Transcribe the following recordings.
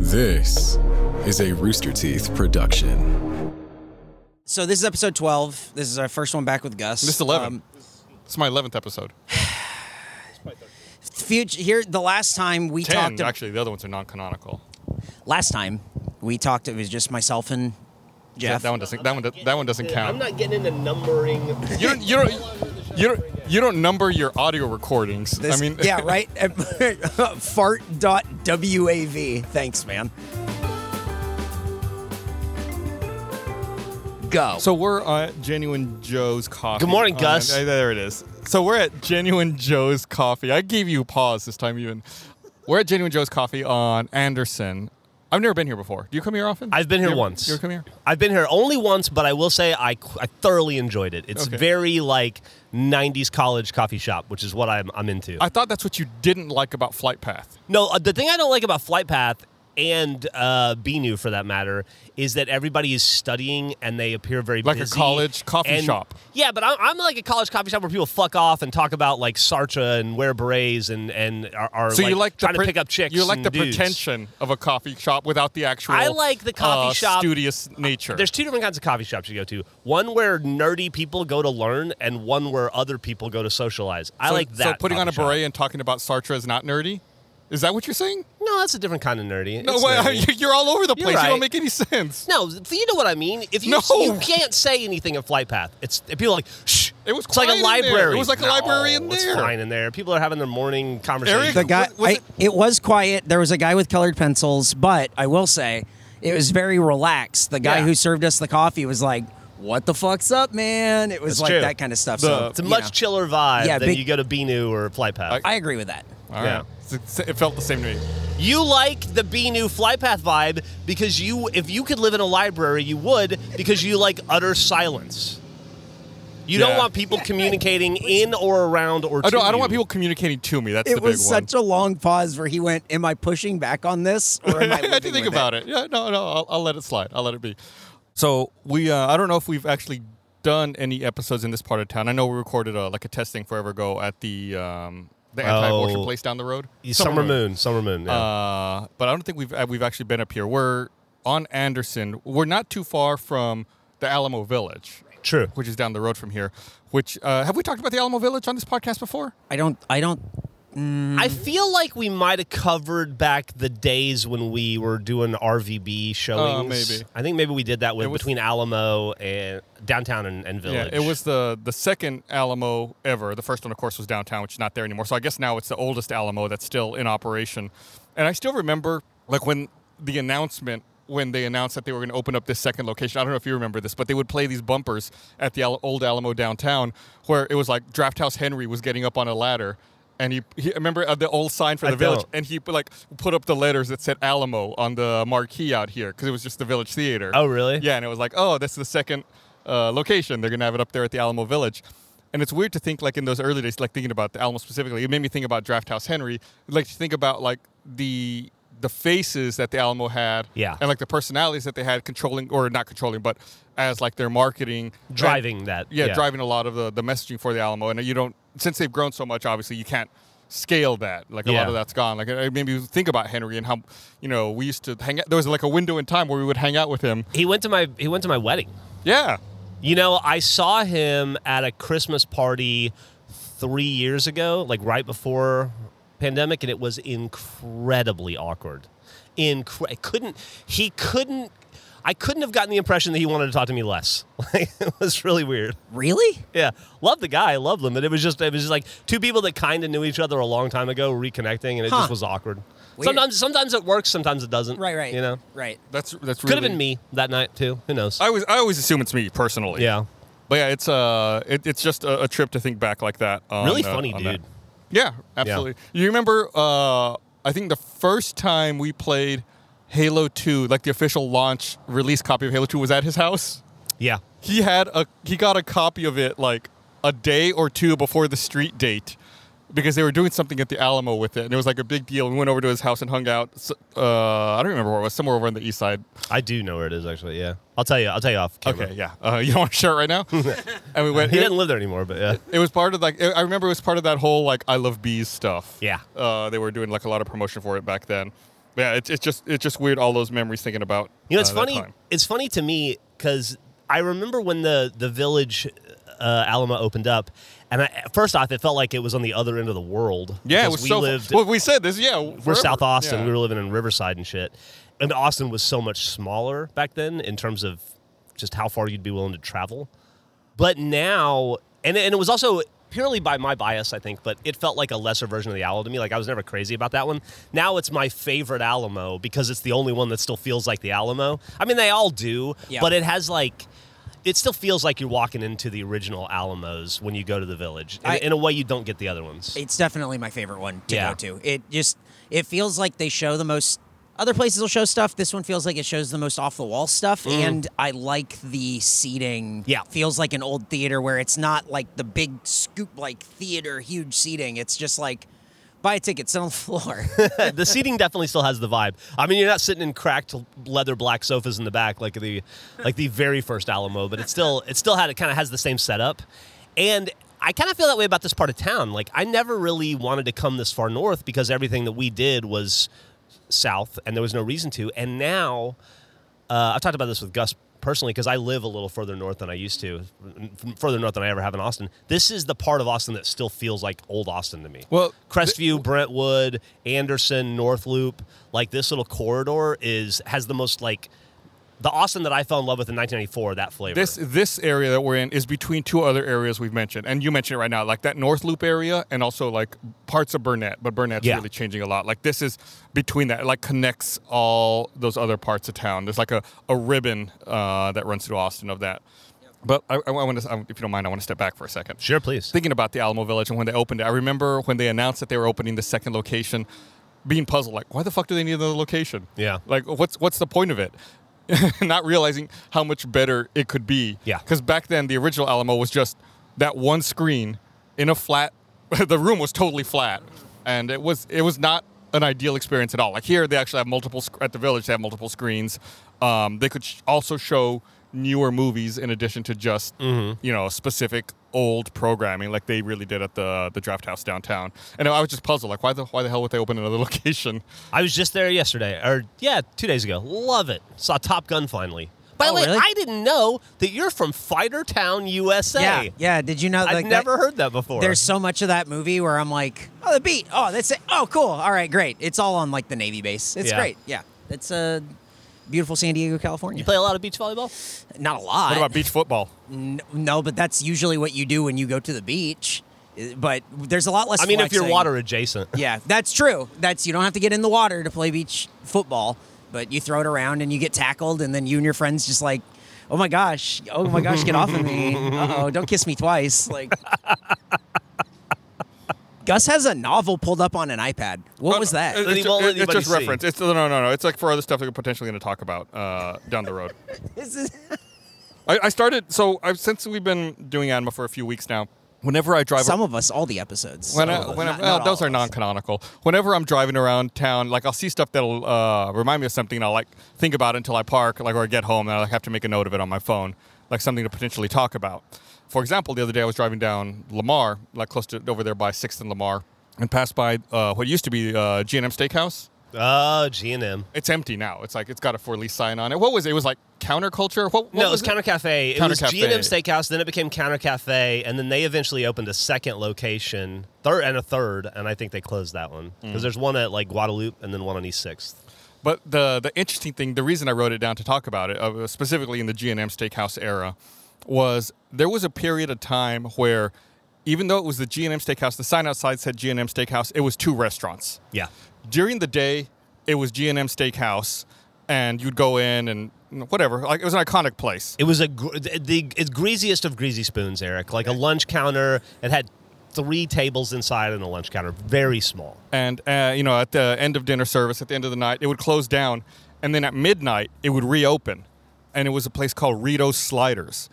This is a Rooster Teeth production. So this is episode 12. This is our first one back with Gus. This is 11. Um, It's my 11th episode. future here the last time we 10, talked actually. The other ones are non canonical. last time we talked it was just myself and Geoff. That one doesn't that one that one doesn't count. I'm not getting into numbering. you don't you don't you don't number your audio recordings. This- I mean yeah, right. Fart.wav. Thanks, man. Go. So we're at Genuine Joe's Coffee. Good morning, Uh, Gus. uh, there it is. So we're at Genuine Joe's Coffee. I gave you a pause this time even. We're at Genuine Joe's Coffee on Anderson. I've never been here before. Do you come here often? I've been here You ever- once. You ever come here? I've been here only once, but I will say I, I thoroughly enjoyed it. It's Okay. very like 90s college coffee shop, which is what I'm, I'm into. I thought that's what you didn't like about Flight Path. no, uh, the thing I don't like about Flight Path and uh, Bennu for that matter is that everybody is studying and they appear very busy. Like a college coffee And- shop. Yeah, but I'm, I'm like a college coffee shop where people fuck off and talk about like Sartre and wear berets and and are, are So like, you like trying the to pick up chicks. You like the dudes. pretension of a coffee shop without the actual. I like the coffee uh, shop- studious nature. There's two different kinds of coffee shops you go to. One where nerdy people go to learn, and one where other people go to socialize. I so, like that. So putting on a coffee shop. beret and talking about Sartre is not nerdy. Is that what you're saying? No, that's a different kind of nerdy. No, It's way, nerdy. you're all over the You're place. You don't make any sense. No, you know what I mean. If you No. you can't say anything of Flight Path, it's people are like shh. It was It's like a quiet in there. library. It was like a No, library in It's there. fine in there. People are having their morning conversation. the guy was- was I, it- it was quiet there was a guy with colored pencils but i will say it was very relaxed the guy Yeah. who served us the coffee was like what the fuck's up man it was That's like true. that kind of stuff The- so it's a much know, chiller vibe Yeah, than big- you go to Bennu or Flight Path. i agree with that All Yeah. right. It's- It felt the same to me. You like the Bennu Flight Path vibe because you, if you could live in a library, you would because you like utter silence. You don't want people communicating in or around or. I don't. to I don't you. want people communicating to me. That's it the was big such a long pause where he went am i pushing back on this or am i. I had to think with about it. Yeah. No. No. I'll, I'll let it slide. I'll let it be. So we. Uh, I don't know if we've actually done any episodes in this part of town. I know we recorded a, like a testing forever ago at the um, the anti-abortion Oh. place down the road. Summer, Moon. Summer Moon. Yeah. Uh, but I don't think we've uh, we've actually been up here. We're on Anderson. We're not too far from the Alamo Village, True. which is down the road from here. Which uh, have we talked about the Alamo Village on this podcast before? i don't i don't I feel like we might have covered back the days when we were doing RVB showings. Uh, maybe. I think maybe we did that with was- between Alamo and downtown and, and Village. Yeah, it was the the second Alamo ever. The first one, of course, was downtown, which is not there anymore. So I guess now it's the oldest Alamo that's still in operation. And I still remember, like when the announcement when they announced that they were going to open up this second location. I don't know if you remember this, but they would play these bumpers at the old Alamo downtown, where it was like Draft House Henry was getting up on a ladder. And he, he remember uh, the old sign for I the village, don't. and he put, like put up the letters that said Alamo on the marquee out here because it was just the Village Theater. Oh, really? Yeah, and it was like, oh, that's the second uh, location. They're gonna have it up there at the Alamo Village. And it's weird to think like in those early days, like thinking about the Alamo specifically. It made me think about Draft House Henry. Like to think about like the the faces that the Alamo had, Yeah. and like the personalities that they had controlling or not controlling, but as like their marketing driving and- that. yeah, driving a lot of the, the messaging for the Alamo. And you don't since they've grown so much, obviously you can't scale that. Like a lot of that's gone. Like me think about Henry and how you know we used to hang out. There was like a window in time where we would hang out with him. He went to my he went to my wedding. Yeah. You know, I saw him at a Christmas party three years ago, like right before pandemic, and it was incredibly awkward. Incre- couldn't he couldn't I couldn't have gotten the impression that he wanted to talk to me less. Like, it was really weird. really Yeah, love the guy, I loved him, but it was just it was just like two people that kind of knew each other a long time ago reconnecting, and it Huh. just was awkward. Weird. Sometimes sometimes it works, sometimes it doesn't. right right You know, right That's that's could have been me that night too. Who knows? I was I always assume it's me personally. yeah, But yeah, it's uh it, it's just a, a trip to think back like that. on, really uh, funny on dude. that. Yeah, absolutely. You remember uh I think the first time we played Halo 2, like the official launch release copy of Halo 2 was at his house. Yeah. He had a he got a copy of it like a day or two before the street date because they were doing something at the Alamo with it, and it was like a big deal. We went over to his house and hung out. Uh, I don't remember where it was. Somewhere over on the east side. I do know where it is actually. Yeah, I'll tell you. I'll tell you off camera. Okay, yeah. Uh, you don't want to share it right now? and we went. He it, doesn't live there anymore, but yeah. it was part of like I remember it was part of that whole like I love bees stuff. Yeah. Uh, they were doing like a lot of promotion for it back then. Yeah, it's, it's just it's just weird. All those memories thinking about. You know, it's uh, funny. It's funny to me because I remember when the the village uh, Alamo opened up, and I, first off, it felt like it was on the other end of the world. Yeah, it was we so. lived. well, we said this. Yeah, we're forever. South Austin. Yeah. We were living in Riverside and shit. And Austin was so much smaller back then in terms of just how far you'd be willing to travel. But now, and, and it was also purely by my bias, I think, but it felt like a lesser version of the Alamo to me. Like I was never crazy about that one. Now it's my favorite Alamo because it's the only one that still feels like the Alamo. I mean, they all do, Yeah. but it has like. It still feels like you're walking into the original Alamos when you go to the village, in, I- in a way you don't get the other ones. It's definitely my favorite one to Yeah. go to. It just it feels like they show the most. Other places will show stuff. This one feels like it shows the most off the wall stuff, and I like the seating. Mm. Yeah. feels like an old theater where it's not like the big scoop like theater huge seating. It's just like buy a ticket, sit on the floor. the seating definitely still has the vibe. I mean, you're not sitting in cracked leather black sofas in the back like the like the very first Alamo, but it still it still had it kind of has the same setup. And I kind of feel that way about this part of town. Like I never really wanted to come this far north because everything that we did was south and there was no reason to. And now uh, I've talked about this with Gus personally because I live a little further north than I used to, further north than I ever have in Austin. This is the part of Austin that still feels like old Austin to me. Well, Crestview, Brentwood, Anderson, North Loop, like this little corridor is has the most like the Austin that I fell in love with in 1994. That flavor. This this area that we're in is between two other areas we've mentioned, and you mentioned it right now, like that North Loop area, and also like parts of Burnet. But Burnet's Yeah. really changing a lot. Like this is between that, it, like connects all those other parts of town. There's like a a ribbon uh, that runs through Austin of that. But I, I want to, if you don't mind, I want to step back for a second. sure, please. Thinking about the Alamo Village and when they opened it, I remember when they announced that they were opening the second location, being puzzled, like, why the fuck do they need another location? Yeah. Like, what's what's the point of it? Not realizing how much better it could be. Yeah. Because back then, the original Alamo was just that one screen in a flat. the room was totally flat, and it was it was not an ideal experience at all. Like here, they actually have multiple sc- at the village. They have multiple screens. Um, they could sh- also show newer movies in addition to just Mm-hmm. you know specific old programming like they really did at the the draft house downtown and i was just puzzled like why the why the hell would they open another location I was just there yesterday, or yeah, two days ago. Love it. Saw Top Gun finally. By the Oh, way, really? I didn't know that you're from Fighter Town, USA. yeah, yeah. Did you know? I've like, that- never heard that before. There's so much of that movie where I'm like, oh, the beat. Oh, that's it. Oh, cool. All right, great. It's all on like the Navy base. It's Yeah. great. Yeah, it's uh, beautiful San Diego, California. you play a lot of beach volleyball. Not a lot. what about beach football N- no, but that's usually what you do when you go to the beach. But there's a lot less. I mean, if you're water adjacent. Yeah, that's true. That's you don't have to get in the water to play beach football, but you throw it around and you get tackled, and then you and your friends just like, oh my gosh, oh my gosh, get off of me! Uh oh, don't kiss me twice. Like, Gus has a novel pulled up on an iPad. What was that? It- Then he It's, won't it's just see. reference. It's no, no, no. It's like for other stuff that we're potentially going to talk about uh, down the road. This is- I, I started. So I've since we've been doing ANMA for a few weeks now. Whenever I drive, Some of us, all the episodes. when Some I, of us. when I, Not- well, not those are non-canonical. Whenever I'm driving around town, like I'll see stuff that'll uh, remind me of something, and I'll like think about it until I park, like or I get home, and I like, have to make a note of it on my phone, like something to potentially talk about. For example, the other day I was driving down Lamar, like close to over there by Sixth and Lamar, and passed by uh, what used to be uh, G&M Steakhouse. Oh, G and M. It's empty now. It's like it's got a for lease sign on it. What was it? It was like counterculture. What, what No, it was? Counter Cafe. It Counter was G and M Steakhouse. Then it became Counter Cafe, and then they eventually opened a second location, third and a third, and I think they closed that one because there's one at like Guadalupe and then one on East Sixth. But the the interesting thing, the reason I wrote it down to talk about it, uh, specifically in the G and M Steakhouse era, was there was a period of time where, even though it was the G and M Steakhouse, the sign outside said G and M Steakhouse. It was two restaurants. Yeah, During the day, it was G and M Steakhouse, and you'd go in and whatever. Like it was an iconic place. it was a gr- the, the it's greasiest of greasy spoons, Eric. Like a lunch counter. It had three tables inside and a lunch counter, very small. and uh, you know at the end of dinner service at the end of the night it would close down and then at midnight it would reopen and it was a place called rito's sliders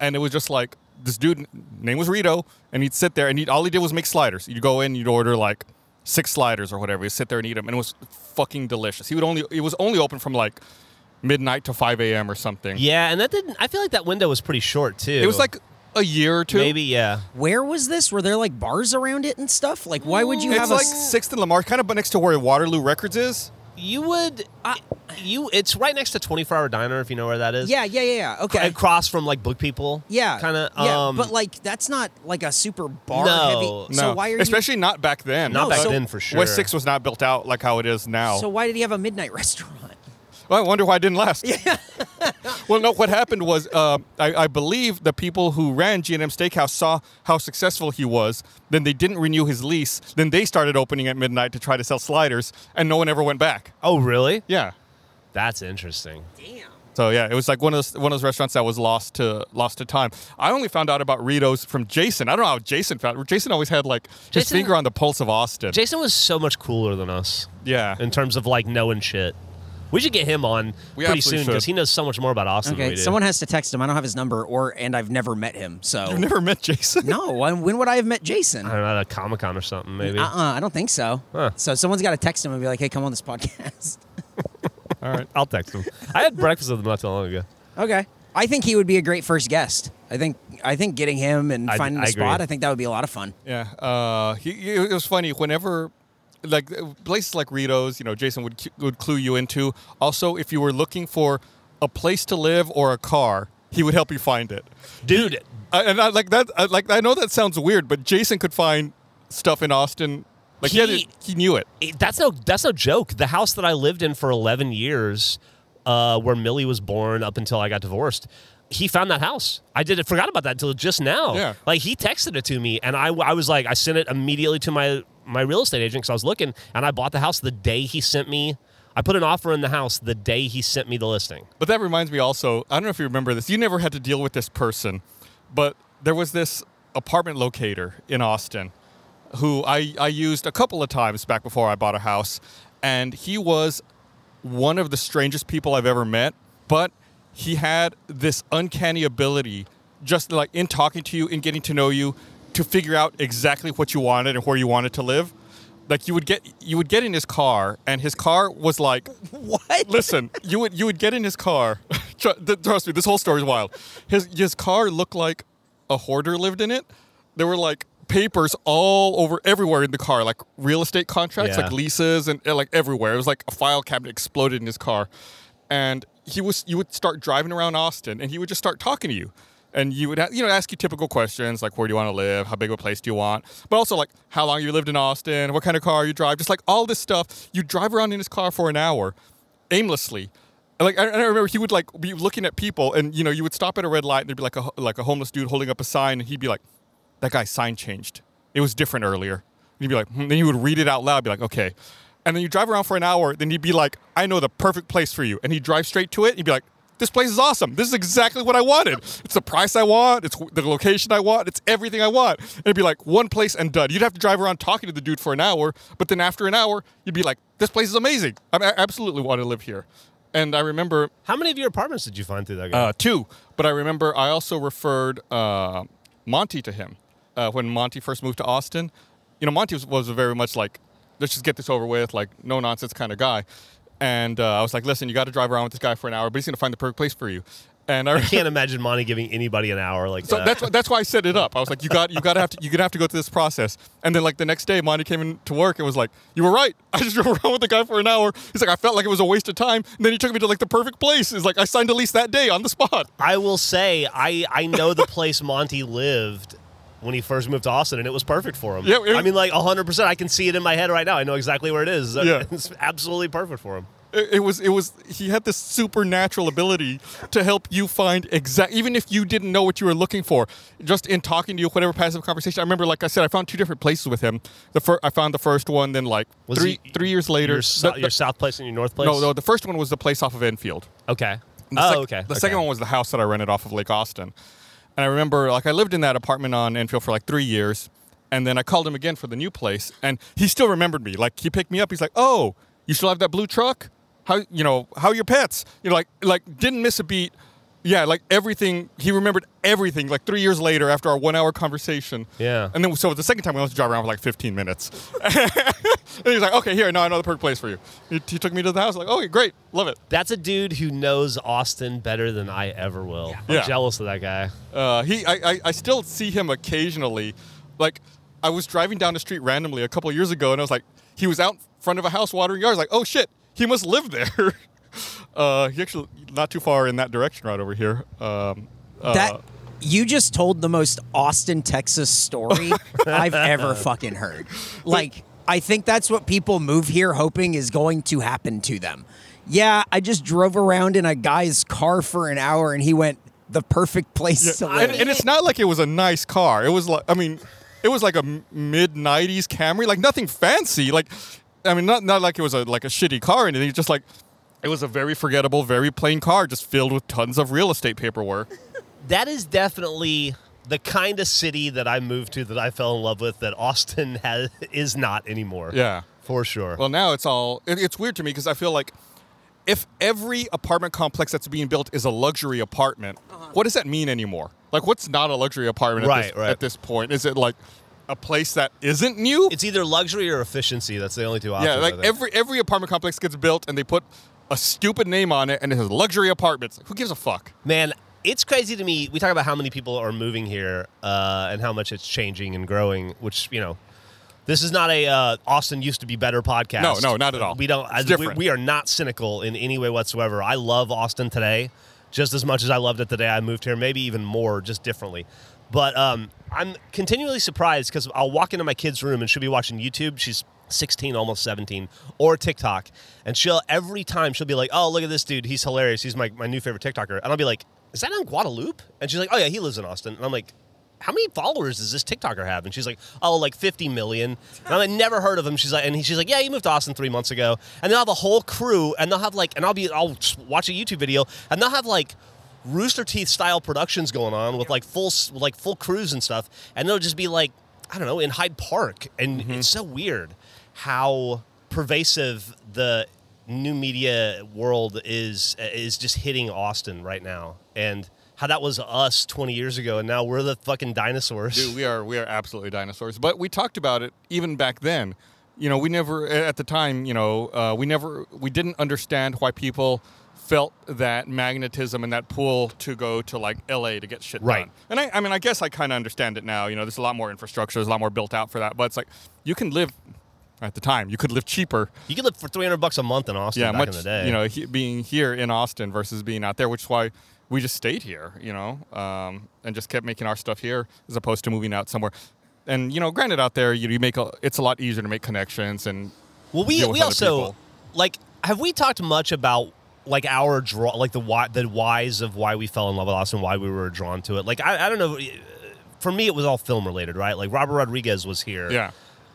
and it was just like this dude name was rito and he'd sit there and he'd, all he did was make sliders you'd go in you'd order like six sliders or whatever he'd sit there and eat them and it was fucking delicious he would only it was only open from like midnight to 5 a.m or something Yeah, and that didn't. I feel like that window was pretty short too. it was like a year or two maybe yeah. Where was this? Were there like bars around it and stuff? Like, why would you it's have like a? s- Sixth and Lamar, kind of but next to where Waterloo Records is. You would. you. It's right next to 24 Hour Diner, if you know where that is. Yeah, yeah, yeah, yeah. Okay. Across from like Book People. yeah. Kind of. Yeah, um, but like that's not like a super bar No. heavy. No, So why are especially not back then. Not No, back so- then for sure. West Six was not built out like how it is now. So why did he have a midnight restaurant? Well, I wonder why it didn't last. Yeah. well, no. What happened was, uh, I, I believe the people who ran G&M Steakhouse saw how successful he was. Then they didn't renew his lease. Then they started opening at midnight to try to sell sliders, and no one ever went back. Oh, really? Yeah. That's interesting. Damn. So yeah, it was like one of those one of those restaurants that was lost to lost to time. I only found out about Rito's from Jason. I don't know how Jason found. Jason always had like his finger on the pulse of Austin. Jason was so much cooler than us yeah. in terms of like knowing shit. We should get him on We pretty soon because he knows so much more about Austin than we Okay, do. someone has to text him. I don't have his number, or and I've never met him. So You've never met Jason? no. When, when would I have met Jason? I don't know, at a Comic Con or something, maybe. Uh-uh, I don't think so. Huh. So someone's got to text him and be like, "Hey, come on this podcast." All right. I'll text him. I had breakfast with him not too long ago. okay. I think he would be a great first guest. I think I think getting him and I- finding I the spot. agree. I think that would be a lot of fun. Yeah, uh, he, he- it was funny. Whenever, like places like Rito's, you know, Jason would would clue you into. Also, if you were looking for a place to live or a car, he would help you find it. Dude, I, and I, like that, I, like I know that sounds weird, but Jason could find stuff in Austin. Like he, He- he knew it. it- that's no that's no joke. The house that I lived in for 11 years, uh, where Millie was born up until I got divorced, he found that house. I did it, forgot about that until just now. Yeah. Like he texted it to me, and I, I was like, I sent it immediately to my my real estate agent because I was looking, and I bought the house the day he sent me. I put an offer in the house the day he sent me the listing. But that reminds me also, I don't know if you remember this. You never had to deal with this person, but there was this apartment locator in Austin who I, I used a couple of times back before I bought a house. And he was one of the strangest people I've ever met, but he had this uncanny ability, just like in talking to you, in getting to know you, to figure out exactly what you wanted and where you wanted to live. Like you would get you would get in his car, and his car was like What? Listen, you would you would get in his car. Trust me, this whole story is wild. His his car looked like a hoarder lived in it. There were like papers all over everywhere in the car, like real estate contracts, Yeah. like leases, and, and like everywhere. It was like a file cabinet exploded in his car, and he was you would start driving around Austin, and he would just start talking to you. And you would, you know, ask you typical questions like, where do you want to live? How big of a place do you want? But also like, how long you lived in Austin? What kind of car you drive? Just like all this stuff. You drive around in his car for an hour, aimlessly. And, Like I, I remember, he would like be looking at people, and you know, you would stop at a red light, and there'd be like a like a homeless dude holding up a sign, and he'd be like, "That guy's sign changed. It was different earlier." And he'd be like, hmm. then he would read it out loud, be like, "Okay." And then you drive around for an hour, then he'd be like, "I know the perfect place for you," and he'd drive straight to it. He'd be like, "This place is awesome. This is exactly what I wanted. It's the price I want. It's the location I want. It's everything I want." And it'd be like one place and done. You'd have to drive around talking to the dude for an hour, but then after an hour, you'd be like, "This place is amazing. I I absolutely want to live here." And I remember How many of your apartments did you find through that guy? uh, two, but I remember I also referred uh, Monty to him uh, when Monty first moved to Austin. You know, Monty was, was very much like, let's just get this over with, like no nonsense kind of guy. And uh, I was like, listen, you got to drive around with this guy for an hour, but he's gonna find the perfect place for you. And I, I can't imagine Monty giving anybody an hour like so that. that's why- that's why I set it up. I was like, you got you got to have to you're gonna have to go through this process. And then like the next day, Monty came in to work and was like, you were right. I just drove around with the guy for an hour. He's like, I felt like it was a waste of time. And then he took me to like the perfect place. He's like, I signed a lease that day on the spot. I will say I I know the place Monty lived when he first moved to Austin, and it was perfect for him. Yeah, it- I mean, like hundred percent. I can see it in my head right now. I know exactly where it is. Yeah. it's absolutely perfect for him. it, it was it was he had this supernatural ability to help you find exact even if you didn't know what you were looking for just in talking to you whatever passive conversation i remember like i said i found two different places with him the fir- i found the first one then like Was three he- three years later Your, so, the- your South Place and your North Place. no no the first one was the place off of enfield Okay. the Oh, sec- okay. The okay. second one was the house that I rented off of Lake Austin. And I remember, like, I lived in that apartment on Enfield for like three years. And then I called him again for the new place. And he still remembered me. Like, he picked me up. He's like, oh, you still have that blue truck? How, you know, how are your pets? You know, like, like didn't miss a beat. Yeah, like everything. He remembered everything. Like three years later, after our one-hour conversation. Yeah. And then, so the second time we went to drive around for like 15 minutes. and he's like, okay, here, no, I know the perfect place for you. He, he took me to the house. Like, okay, great, love it. That's a dude who knows Austin better than I ever will. I'm Yeah. jealous of that guy. Uh, he, I, I, I still see him occasionally. Like, I was driving down the street randomly a couple years ago, and I was like, he was out front of a house watering yards. Like, oh shit, he must live there. uh, actually not too far in that direction, right over here. Um, uh, That you just told the most Austin, Texas story I've ever fucking heard. Like, I think that's what people move here hoping is going to happen to them. Yeah, I just drove around in a guy's car for an hour and he went the perfect place to live. and, and it's not like it was a nice car. It was like, I mean, it was like a mid '90s Camry, like nothing fancy. Like, I mean, not not like it was a like a shitty car or anything. Just like it was a very forgettable, very plain car, just filled with tons of real estate paperwork. that is definitely the kind of city that I moved to that I fell in love with that Austin has is not anymore. Yeah. for sure. Well, now it's all. It, it's weird to me because I feel like if every apartment complex that's being built is a luxury apartment, uh-huh. what does that mean anymore? Like, what's not a luxury apartment at, this, right. at this point? Is it like a place that isn't new? it's either luxury or efficiency. That's the only two options. yeah, I like every every apartment complex gets built and they put a stupid name on it and it has luxury apartments. Who gives a fuck? Man, it's crazy to me. We talk about how many people are moving here uh, and how much it's changing and growing, which, you know, this is not a uh, Austin used to be better podcast. No, no, not at all. We don't. I- we, we are not cynical in any way whatsoever. I love Austin today, just as much as I loved it the day I moved here. Maybe even more, just differently. But um, I'm continually surprised because I'll walk into my kid's room and she'll be watching YouTube. She's 16, almost 17, or TikTok, and she'll every time she'll be like, "Oh, look at this dude. He's hilarious. He's my my new favorite TikToker." And I'll be like, "Is that on Guadalupe?" And she's like, "Oh yeah, he lives in Austin." And I'm like. How many followers does this TikToker have? And she's like, oh, like 50 million. And I'm like, never heard of him. She's like, and he- she's like, yeah, he moved to Austin three months ago. And they'll have a whole crew, and they'll have like, and I'll be, I'll watch a YouTube video, and they'll have like Rooster Teeth style productions going on with like full, like full crews and stuff, and they'll just be like, I don't know, in Hyde Park, and mm-hmm. it's so weird how pervasive the new media world is is just hitting Austin right now, and how that was us 20 years ago, and now we're the fucking dinosaurs. Dude, we are we are absolutely dinosaurs. But we talked about it even back then. You know, we never at the time. You know, uh, we never we didn't understand why people felt that magnetism and that pull to go to like L.A. to get shit Right. done. And I, I mean, I guess I kind of understand it now. You know, there's a lot more infrastructure, there's a lot more built out for that. But it's like you can live at the time. You could live cheaper. You could live for 300 bucks a month in Austin yeah, back much in the day. you know he, being here in Austin versus being out there, which is why we just stayed here, you know, um, and just kept making our stuff here as opposed to moving out somewhere. And you know, granted, out there you, you make a, it's a lot easier to make connections and Well, we we also people. like have we talked much about like our draw like the why the whys of why we fell in love with Austin, why we were drawn to it. Like I, I don't know. For me, it was all film related, right? Like Robert Rodriguez was here. yeah.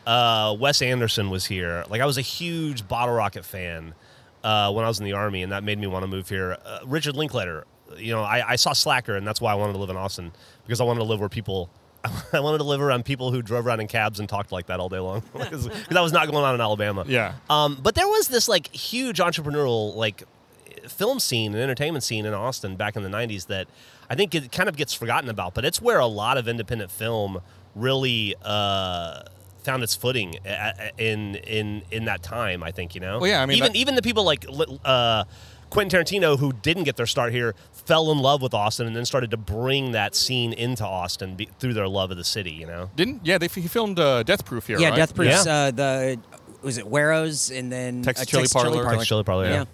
Uh, Wes Anderson was here. Like I was a huge Bottle Rocket fan uh, when I was in the army, and that made me want to move here. Uh, Richard Linklater, you know, I, I saw Slacker, and that's why I wanted to live in Austin because I wanted to live where people. I wanted to live around people who drove around in cabs and talked like that all day long. Because that was not going on in Alabama. Yeah. Um, but there was this like huge entrepreneurial like film scene and entertainment scene in Austin back in the 90s that I think it kind of gets forgotten about, but it's where a lot of independent film really uh, found its footing a- a- in in in that time, I think, you know. Well, yeah, I mean, even that- even the people like uh, Quentin Tarantino who didn't get their start here fell in love with Austin and then started to bring that scene into Austin be- through their love of the city, you know. Didn't yeah? They he filmed uh, Death Proof here. yeah, right? Death Proof. Yeah. uh, the was it Guero's and then Texas uh, Chili Parlor. Texas Chili Parlor, yeah. Yeah.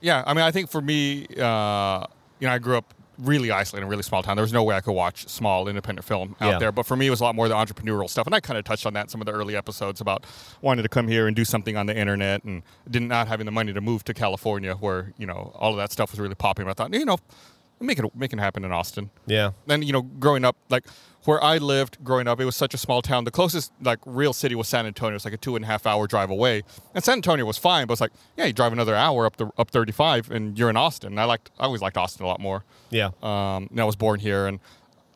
Yeah, I mean, I think for me, uh, you know, I grew up really isolated really small town. There was no way I could watch small independent film out Yeah. there. But for me, it was a lot more the entrepreneurial stuff, and I kind of touched on that in some of the early episodes about wanting to come here and do something on the internet, and did not having the money to move to California, where you know all of that stuff was really popping. I thought, you know, make it make it happen in Austin. Yeah. Then you know, growing up, like where I lived growing up, it was such a small town. The closest like real city was San Antonio. It's like a two and a half hour drive away, and San Antonio was fine. But it's like, yeah, you drive another hour up the up 35, and you're in Austin. And I liked, I always liked Austin a lot more. Yeah. Um, and I was born here, and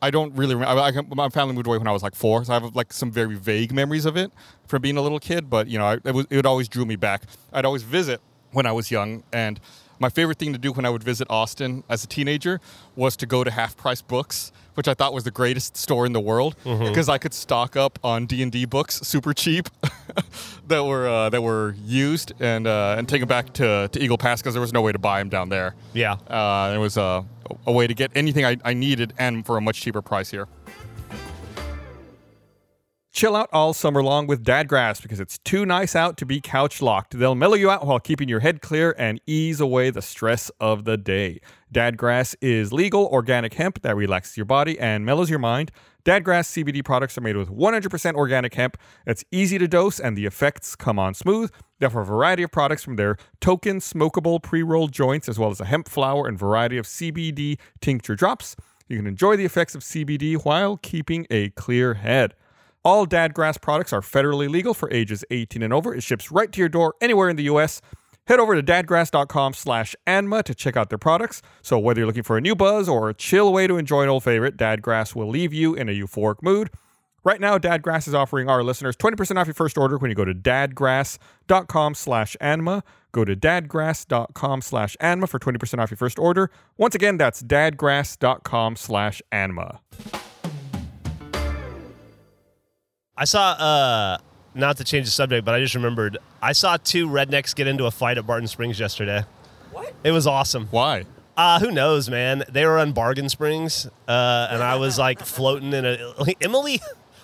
I don't really. Remember, I, I, my family moved away when I was like four, so I have like some very vague memories of it from being a little kid. But you know, I, it was it always drew me back. I'd always visit when I was young, and my favorite thing to do when I would visit Austin as a teenager was to go to Half Price Books, which I thought was the greatest store in the world because I could stock up on D and D books super cheap that were uh, that were used and uh, and take them back to, to Eagle Pass because there was no way to buy them down there. Yeah. Uh, it was a, a way to get anything I, I needed and for a much cheaper price here. Chill out all summer long with Dadgrass because it's too nice out to be couch locked. They'll mellow you out while keeping your head clear and ease away the stress of the day. Dadgrass is legal organic hemp that relaxes your body and mellows your mind. Dadgrass CBD products are made with 100% organic hemp. It's easy to dose and the effects come on smooth. They offer a variety of products from their token smokable pre rolled joints, as well as a hemp flower and variety of CBD tincture drops. You can enjoy the effects of CBD while keeping a clear head. All Dadgrass products are federally legal for ages 18 and over. It ships right to your door anywhere in the U.S. Head over to dadgrass.com slash anma to check out their products. So whether you're looking for a new buzz or a chill way to enjoy an old favorite, Dadgrass will leave you in a euphoric mood. Right now, Dadgrass is offering our listeners 20% off your first order when you go to dadgrass.com slash anma. Go to dadgrass.com slash anma for 20% off your first order. Once again, that's dadgrass.com slash anma. I saw, uh, not to change the subject, but I just remembered I saw two rednecks get into a fight at Barton Springs yesterday. What? It was awesome. Why? Uh, who knows, man? They were on Bargain Springs, uh, and I was like floating in a. Emily,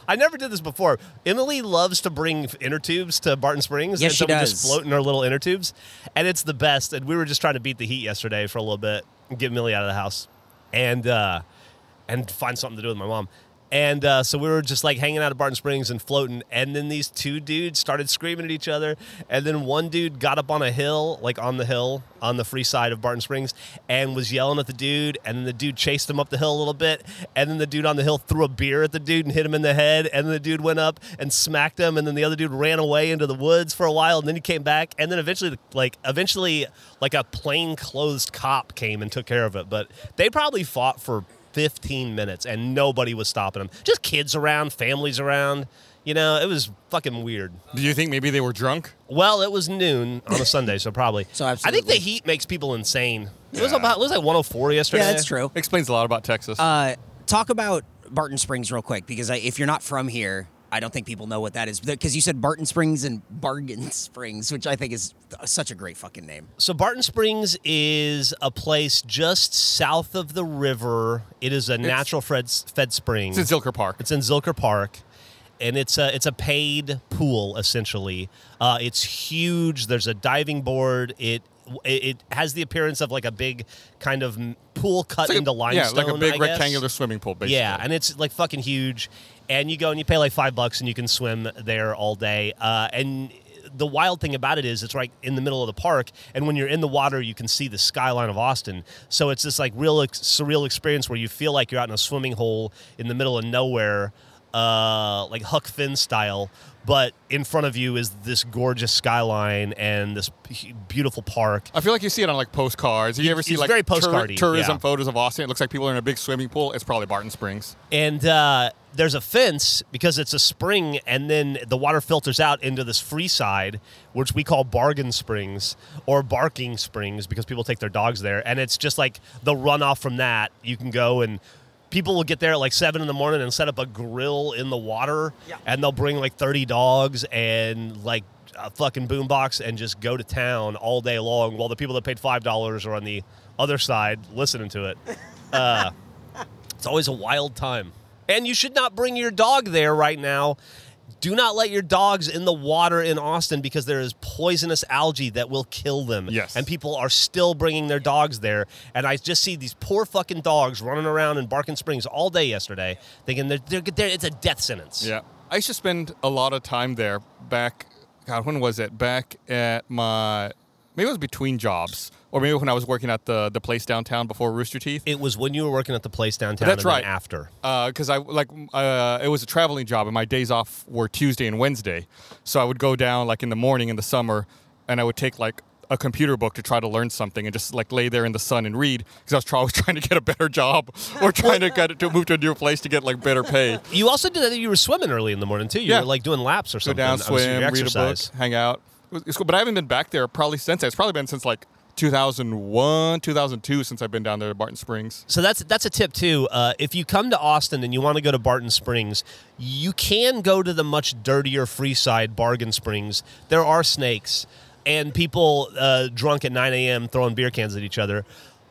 I never did this before. Emily loves to bring inner tubes to Barton Springs. Yes, and so she we does. just float in our little inner tubes, and it's the best. And we were just trying to beat the heat yesterday for a little bit, and get Millie out of the house, and uh, and find something to do with my mom. And uh, so we were just like hanging out at Barton Springs and floating. And then these two dudes started screaming at each other. And then one dude got up on a hill, like on the hill on the free side of Barton Springs, and was yelling at the dude. And then the dude chased him up the hill a little bit. And then the dude on the hill threw a beer at the dude and hit him in the head. And then the dude went up and smacked him. And then the other dude ran away into the woods for a while. And then he came back. And then eventually, like, eventually, like a plain clothes cop came and took care of it. But they probably fought for 15 minutes and nobody was stopping them. Just kids around, families around. You know, it was fucking weird. Do you think maybe they were drunk? Well, it was noon on a Sunday, so probably. So I think the heat makes people insane. It was about it was like 104 yesterday. Yeah, that's true. Explains a lot about Texas. Uh, talk about Barton Springs real quick because I, if you're not from here, I don't think people know what that is. Because you said Barton Springs and Bargain Springs, which I think is such a great fucking name. So Barton Springs is a place just south of the river. It is a natural fed, fed spring. it's in Zilker Park. It's in Zilker Park, and it's a it's a paid pool essentially. Uh, it's huge. There's a diving board. It it it has the appearance of like a big kind of pool cut like a- into limestone. Yeah, like a big rectangular swimming pool, basically. Yeah, and it's like fucking huge. And you go and you pay like five bucks and you can swim there all day. Uh, and the wild thing about it is it's right in the middle of the park. And when you're in the water, you can see the skyline of Austin. So it's this like real ex- surreal experience where you feel like you're out in a swimming hole in the middle of nowhere, uh, like Huck Finn style. But in front of you is this gorgeous skyline and this beautiful park. I feel like you see it on like postcards. You ever see It's like very postcardy, tourism yeah. photos of Austin? It looks like people are in a big swimming pool. It's probably Barton Springs. and uh, there's a fence because it's a spring, and then the water filters out into this free side, which we call Bargain Springs or Barking Springs because people take their dogs there, and it's just like the runoff from that. You can go and people will get there at like seven in the morning and set up a grill in the water, Yeah. and they'll bring like thirty dogs and like. A fucking boombox and just go to town all day long while the people that paid five dollars are on the other side listening to it. Uh, it's always a wild time. And you should not bring your dog there right now. Do not let your dogs in the water in Austin because there is poisonous algae that will kill them. Yes. And people are still bringing their dogs there. And I just see these poor fucking dogs running around in Barking Springs all day yesterday thinking they're, they're, they're, it's a death sentence. Yeah. I used to spend a lot of time there back, God, when was it? Back at my, maybe it was between jobs. Or maybe when I was working at the, the place downtown before Rooster Teeth. It was when you were working at the place downtown That's right. after. because I like uh, it was a traveling job, and my days off were Tuesday and Wednesday. So I would go down like in the morning in the summer, and I would take like a computer book to try to learn something, and just like lay there in the sun and read because I was always trying to get a better job or trying to get to move to a new place to get like better pay. You also did that. You were swimming early in the morning too. You Yeah. were like doing laps or something. Go down, I was doing swim, read a book, hang out. It's cool, but I haven't been back there probably since. It's probably been since like 2001, 2002 since I've been down there at Barton Springs. So that's that's a tip too. Uh, if you come to Austin and you want to go to Barton Springs, you can go to the much dirtier Freeside Bargain Springs. There are snakes and people uh, drunk at 9 a.m. throwing beer cans at each other.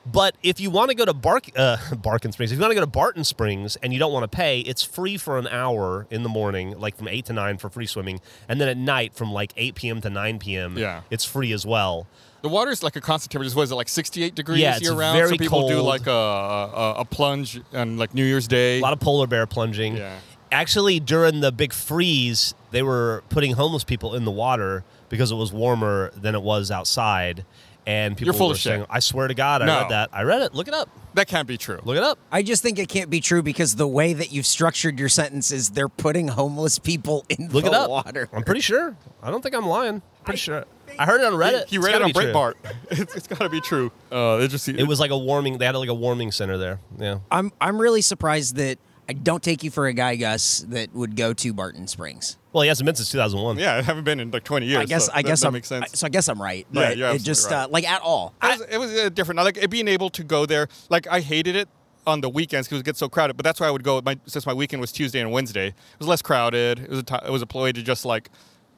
But if you want to go to Bark, uh, Barkin Springs, if you want to go to Barton Springs and you don't want to pay, it's free for an hour in the morning, like from 8 to 9 for free swimming. And then at night from like 8 p.m. to 9 p.m., Yeah. it's free as well. The water is like a constant temperature. What is it, like 68 degrees Yeah, it's year round? very so people do like a, a, a plunge on like New Year's Day. A lot of polar bear plunging. Yeah. Actually, during the big freeze, they were putting homeless people in the water because it was warmer than it was outside. And people You're full were of shit. saying, I swear to God, I No. read that. I read it. Look it up. that can't be true. Look it up. I just think it can't be true because the way that you've structured your sentence is they're putting homeless people in Look the it up. water. I'm pretty sure. I don't think I'm lying. Pretty sure. I heard it on Reddit. He It's read it gotta on be true. Breitbart. it's, it's got to be true. Uh, it just It was like a warming. They had like a warming center there. Yeah. I'm I'm really surprised that I don't take you for a guy, Gus, that would go to Barton Springs. Well, he hasn't been since 2001. yeah. I haven't been in like 20 years. I guess so I guess that I'm, makes sense. I- so I guess I'm right. Yeah, But you're it absolutely just right. uh, like at all. It was, it was uh, different. Like it being able to go there, like I hated it on the weekends because it gets so crowded. But that's why I would go. My, since my weekend was Tuesday and Wednesday, it was less crowded. It was a ti it was a ploy to just like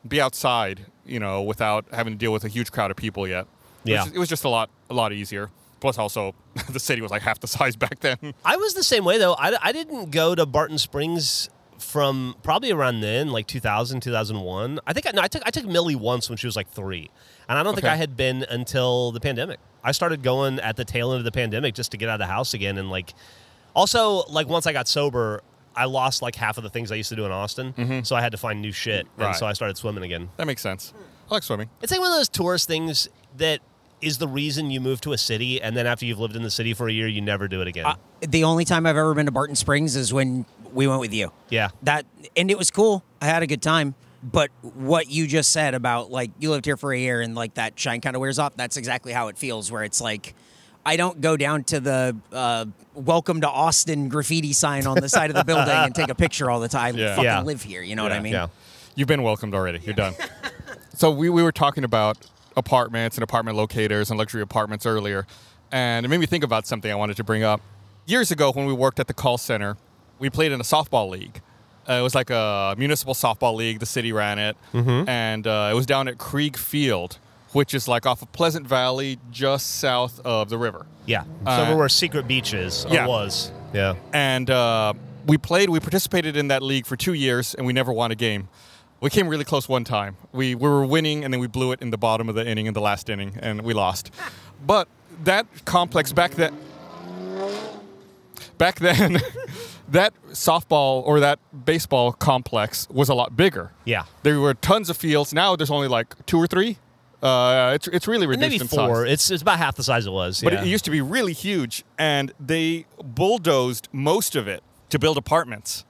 be outside, you know, without having to deal with a huge crowd of people yet. It was Yeah. just- it was just a lot a lot easier. Plus, also the city was like half the size back then. I was the same way though. I, I didn't go to Barton Springs from probably around then, like 2000, 2001. I think I, no, I took I took Millie once when she was like three, and I don't think Okay. I had been until the pandemic. I started going at the tail end of the pandemic just to get out of the house again, and like also like once I got sober. I lost like half of the things I used to do in Austin, so I had to find new shit, and Mm-hmm. So I started swimming again. That makes sense. I like swimming. It's like one of those tourist things that is the reason you move to a city, and then after you've lived in the city for a year, you never do it again. Uh, the only time I've ever been to Barton Springs is when we went with you. yeah, That and it was cool. I had a good time. But what you just said about like you lived here for a year and like that shine kind of wears off, that's exactly how it feels. Where it's like, I don't go down to the uh, "Welcome to Austin" graffiti sign on the side of the building and take a picture all the time. Yeah. Fucking Yeah. live here. You know what I mean? yeah. You've been welcomed already. You're done. so we, we were talking about apartments and apartment locators and luxury apartments earlier, and it made me think about something I wanted to bring up. Years ago, when we worked at the call center, we played in a softball league. Uh, it was like a municipal softball league. The city ran it, and uh, it was down at Krieg Field, which is like off of Pleasant Valley, just south of the river. Yeah. Uh, so where Secret Beach is, or yeah. was. Yeah. and uh, we played. We participated in that league for two years, and we never won a game. We came really close one time. We we were winning, and then we blew it in the bottom of the inning in the last inning, and we lost. But that complex back then, back then, that softball or that baseball complex was a lot bigger. Yeah. There were tons of fields. Now there's only like two or three. Uh, it's it's really reduced Maybe in four. size. It's it's about half the size it was. But yeah. it used to be really huge, and they bulldozed most of it to build apartments.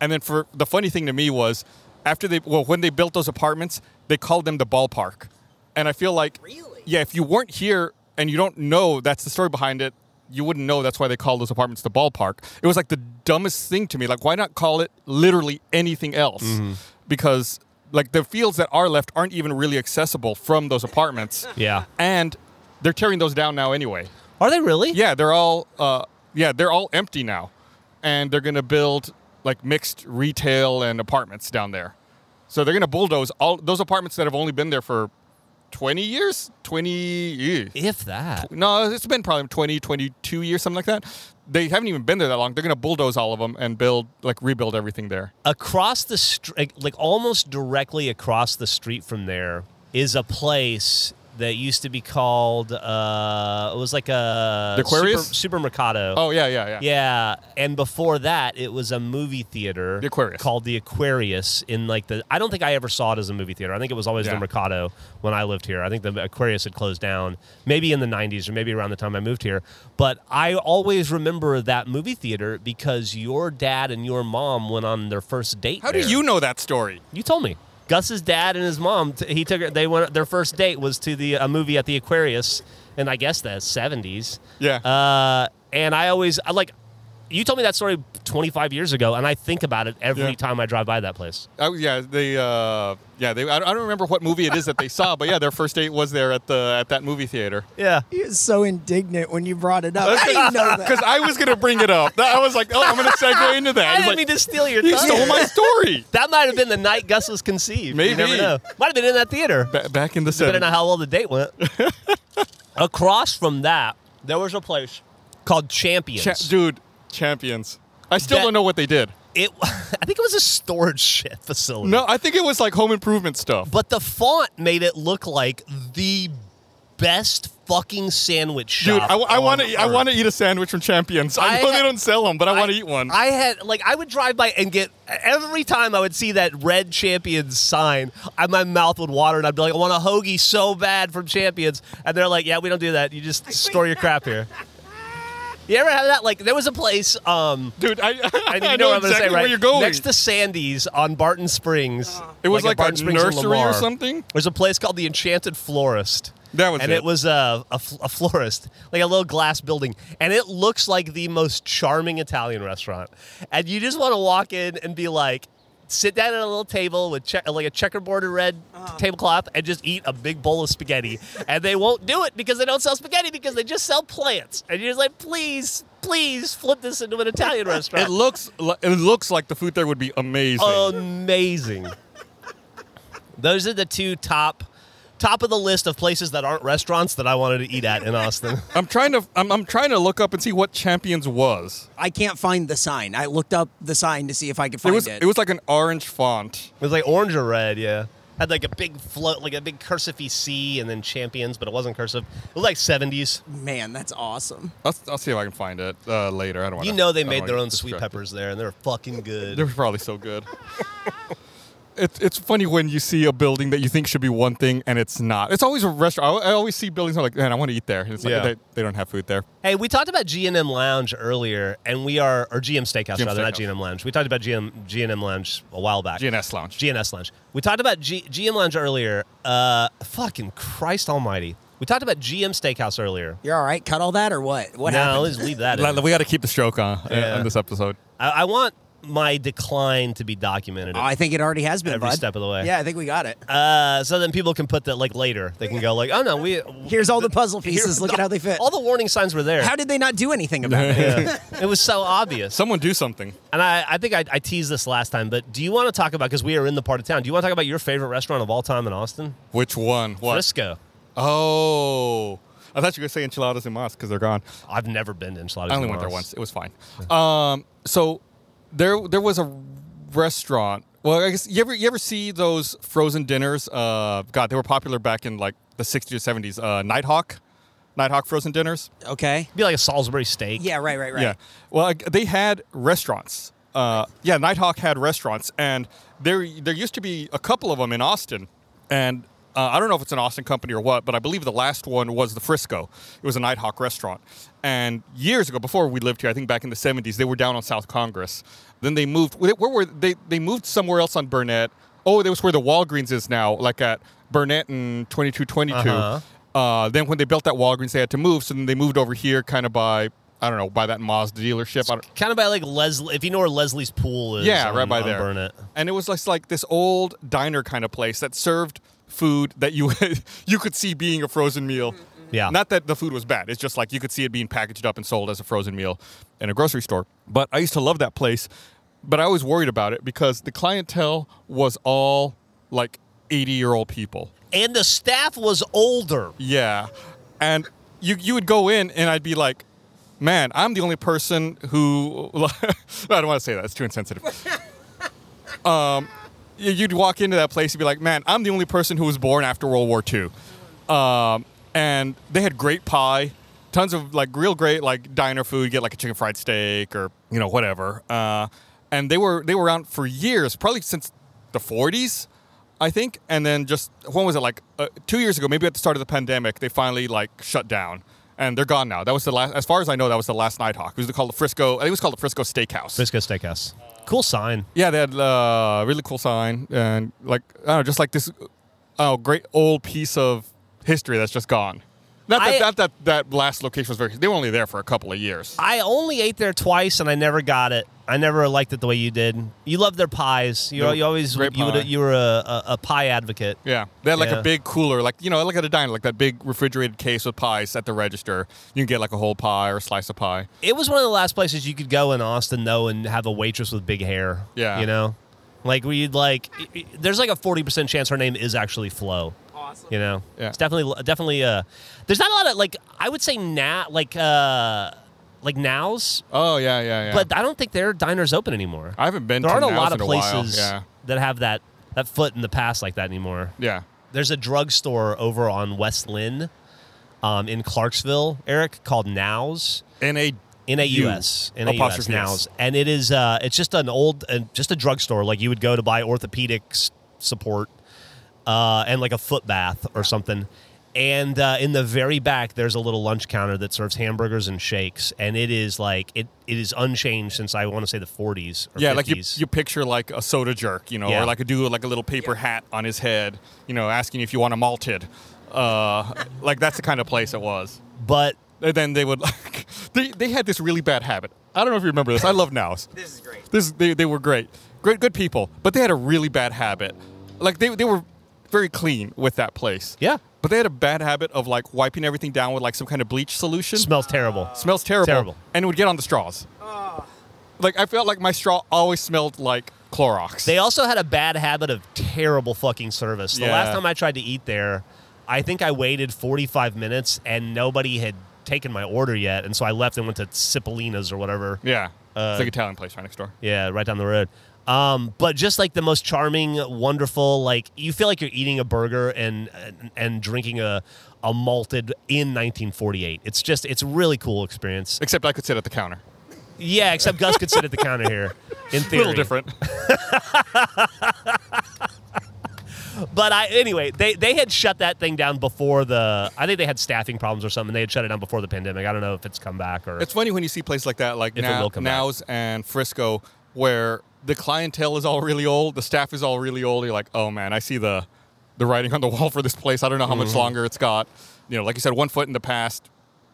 And then, for the funny thing to me was, after they well, when they built those apartments, they called them the ballpark. And I feel like, Really? yeah, if you weren't here and you don't know that's the story behind it, you wouldn't know that's why they called those apartments the ballpark. It was like the dumbest thing to me. Like, why not call it literally anything else? Mm-hmm. Because like the fields that are left aren't even really accessible from those apartments yeah. and they're tearing those down now anyway. Are they really? Yeah, they're all uh, yeah, they're all empty now, and they're gonna build like mixed retail and apartments down there. So they're gonna bulldoze all those apartments that have only been there for 20 years, 20 years. If that. No, it's been probably 20, 22 years, something like that. They haven't even been there that long. They're gonna bulldoze all of them and build like rebuild everything there. Across the street, like almost directly across the street from there, is a place that used to be called. Uh, it was like a The Aquarius? super, supermercado. Oh yeah, yeah, yeah. Yeah, and before that, it was a movie theater, The Aquarius. called the Aquarius. In like the, I don't think I ever saw it as a movie theater. I think it was always Yeah. the Mercado when I lived here. I think the Aquarius had closed down, maybe in the '90s or maybe around the time I moved here. But I always remember that movie theater because your dad and your mom went on their first date. How do you know that story? You told me. Gus's dad and his mom. He took her. They went. Their first date was to the a movie at the Aquarius, in I guess the seventies. Yeah. Uh, and I always I like. You told me that story 25 years ago, and I think about it every Yeah. time I drive by that place. Oh yeah, they uh, yeah they. I don't remember what movie it is that they saw, but yeah, their first date was there at the at that movie theater. Yeah. He was so indignant when you brought it up. How do you know that? Because I was gonna bring it up. I was like, oh, I'm gonna segue into that. I It's didn't like, mean to steal your you stole my story. That might have been the night Gus was conceived. Maybe. You never know. Might have been in that theater. Ba- back in the Depending on 70s. how well the date went. Across from that There was a place called Champions. Cha- dude, champions. I still That- don't know what they did. it, I think it was a storage shit facility. No, I think it was like home improvement stuff. But the font made it look like the best fucking sandwich shop. Dude. I, want to I want to eat a sandwich from Champions. I, I know ha- they don't sell them, but I, want to eat one. I had like I would drive by and get every time I would see that red Champions sign, I, my mouth would water and I'd be like, I want a hoagie so bad from Champions, and they're like, Yeah, we don't do that. You just store your crap here. You ever have that? Like there was a place, um, Dude, I, I, I know, know what I'm gonna exactly say, right? where you're going. Next to Sandy's on Barton Springs. it was like, at a Barton Springs in nursery or something. There's a place called the Enchanted Florist. That was and it. it, was a, a, a florist, like a little glass building, and it looks like the most charming Italian restaurant. And you just want to walk in and be like, sit down at a little table with che- like a checkerboarded red uh-huh. tablecloth and just eat a big bowl of spaghetti. and they won't do it because they don't sell spaghetti because they just sell plants. And you're just like, please, please flip this into an Italian restaurant. It looks li- it looks like the food there would be amazing. amazing. Those are the two top top of the list of places that aren't restaurants that I wanted to eat at in Austin. I'm trying to I'm, I'm trying to look up and see what Champions was. I can't find the sign. I looked up the sign to see if I could It find was it. it was like an orange font. It was like orange or red, yeah. Had like a big float, like a big cursive C, and then champions, but it wasn't cursive. It was like seventies. Man, that's awesome. I'll, I'll see if I can find it uh, later. I don't want. You know they made their own sweet peppers there, and they're fucking good. They're probably so good. It's, it's funny when you see a building that you think should be one thing and it's not. It's always a restaurant. I, I always see buildings I'm like, man, I want to eat there. And it's like Yeah. they, they don't have food there. Hey, we talked about G and M Lounge earlier, and we are or GM Steakhouse GM rather, not Steakhouse. G and M Lounge. We talked about GM G and M Lounge a while back. GNS Lounge. GNS Lounge. We talked about G- GM Lounge earlier. Uh, fucking Christ Almighty. We talked about GM Steakhouse earlier. You're all right. Cut all that or what? What no, happened? let's leave that. in. We got to keep the stroke on uh, Yeah. on this episode. I, I want my decline to be documented. Oh, I think it already has been. Every bud. step of the way. Yeah, I think we got it. Uh, so then people can put that like later. They can go like, oh no, we. Here's all the puzzle pieces. Look the- at how they fit. All the warning signs were there. How did they not do anything about it? Yeah. it was so obvious. Someone do something. And I, I think I, I teased this last time, but do you want to talk about because we are in the part of town? Do you want to talk about your favorite restaurant of all time in Austin? Which one? What? Frisco. Oh. I thought you were going to say enchiladas and mas because they're gone. I've never been to Enchiladas. I only de went there once. It was fine. Um, so there there was a restaurant. Well, I guess you ever you ever see those frozen dinners? Uh, God, they were popular back in like the 60s or 70s. Uh, Nighthawk, Nighthawk frozen dinners. Okay. Be like a Salisbury steak. Yeah, right, right, right. Yeah. Well, like, they had restaurants. Uh, yeah, Nighthawk had restaurants, and there there used to be a couple of them in Austin, and. Uh, I don't know if it's an Austin company or what, but I believe the last one was the Frisco. It was a Nighthawk restaurant. And years ago, before we lived here, I think back in the 70s, they were down on South Congress. Then they moved. Where were they? They moved somewhere else on Burnet. Oh, that was where the Walgreens is now, like at Burnet and 2222. Uh-huh. Uh, then when they built that Walgreens, they had to move. So then they moved over here, kind of by I don't know, by that Mazda dealership. Kind of by like Leslie, if you know where Leslie's Pool is. yeah, on- right by there. Burnet. And it was just like this old diner kind of place that served food that you you could see being a frozen meal. Yeah. Not that the food was bad. It's just like you could see it being packaged up and sold as a frozen meal in a grocery store. But I used to love that place. But I was worried about it because the clientele was all like 80 year old people. And the staff was older. Yeah. And you you would go in and I'd be like, man, I'm the only person who I don't want to say that, it's too insensitive. um you- you'd walk into that place and be like, man, I'm the only person who was born after World War II. Um, and they had great pie, tons of like real great like diner food. You get like a chicken fried steak or you know whatever. Uh, and they were they were around for years, probably since the 40s, I think. And then just when was it like uh, two years ago? Maybe at the start of the pandemic, they finally like shut down. And they're gone now. That was the last, as far as I know, that was the last Nighthawk. It was called the Frisco. I think it was called the Frisco Steakhouse. Frisco Steakhouse. Cool sign. Yeah, they had uh, really cool sign and like I don't know, just like this oh great old piece of history that's just gone. Not that I- that, that that last location was very. They were only there for a couple of years. I only ate there twice and I never got it. I never liked it the way you did. You loved their pies. You, you always you, would, you were a, a, a pie advocate. Yeah, they had like Yeah. a big cooler, like you know, like at a diner, like that big refrigerated case with pies at the register. You can get like a whole pie or a slice of pie. It was one of the last places you could go in Austin though and have a waitress with big hair. Yeah. You know? Like we'd like, i- i- there's like a forty percent chance her name is actually Flo. Awesome. You know, Yeah. it's definitely definitely. Uh, there's not a lot of like I would say now like uh like Nau's, Oh yeah, yeah, yeah. but I don't think their diners open anymore. I haven't been. there to aren't a lot of in a while. places Yeah, that have that that foot in the past like that anymore. yeah. There's a drugstore over on West Lynn, um, in Clarksville, Eric, called Nau's. N A N A U U. S N A U S Apostrophe S. Nau's, and it is uh, it's just an old uh, just a drugstore like you would go to buy orthopedics support, uh, and like a foot bath or something. And uh, in the very back, there's a little lunch counter that serves hamburgers and shakes, and it is like it, it is unchanged since I want to say the 40s. Or Yeah, 50s. like you, you picture like a soda jerk, you know, Yeah. or like a dude with like a little paper hat on his head, you know, asking if you want a malted. Uh, like that's the kind of place it was. but And then they would, like they, they had this really bad habit. I don't know if you remember this. I love Nau's. This is great. This they, they were great, great good people, but they had a really bad habit. Like they they were very clean with that place. yeah, But they had a bad habit of like wiping everything down with like some kind of bleach solution. smells terrible. Ah. Smells terrible. Terrible. And it would get on the straws. Ah. Like I felt like my straw always smelled like Clorox. They also had a bad habit of terrible fucking service. The Yeah. last time I tried to eat there, I think I waited 45 minutes and nobody had taken my order yet, and so I left and went to Cipollina's or whatever. yeah. Uh, it's like Italian place right next door. Yeah, right down the road. Um, but just like the most charming, wonderful, like you feel like you're eating a burger and and, and drinking a a malted in 1948. It's just it's a really cool experience. Except I could sit at the counter. Yeah, except Gus could sit at the counter here. In A theory, little different. But I anyway, they they had shut that thing down before the. I think they had staffing problems or something. They had shut it down before the pandemic. I don't know if it's come back or. It's funny when you see places like that, like now, come back. Nau's and Frisco, where the clientele is all really old, the staff is all really old. You're like, oh man, I see the the writing on the wall for this place. I don't know how Mm-hmm. much longer it's got. You know, like you said, one foot in the past,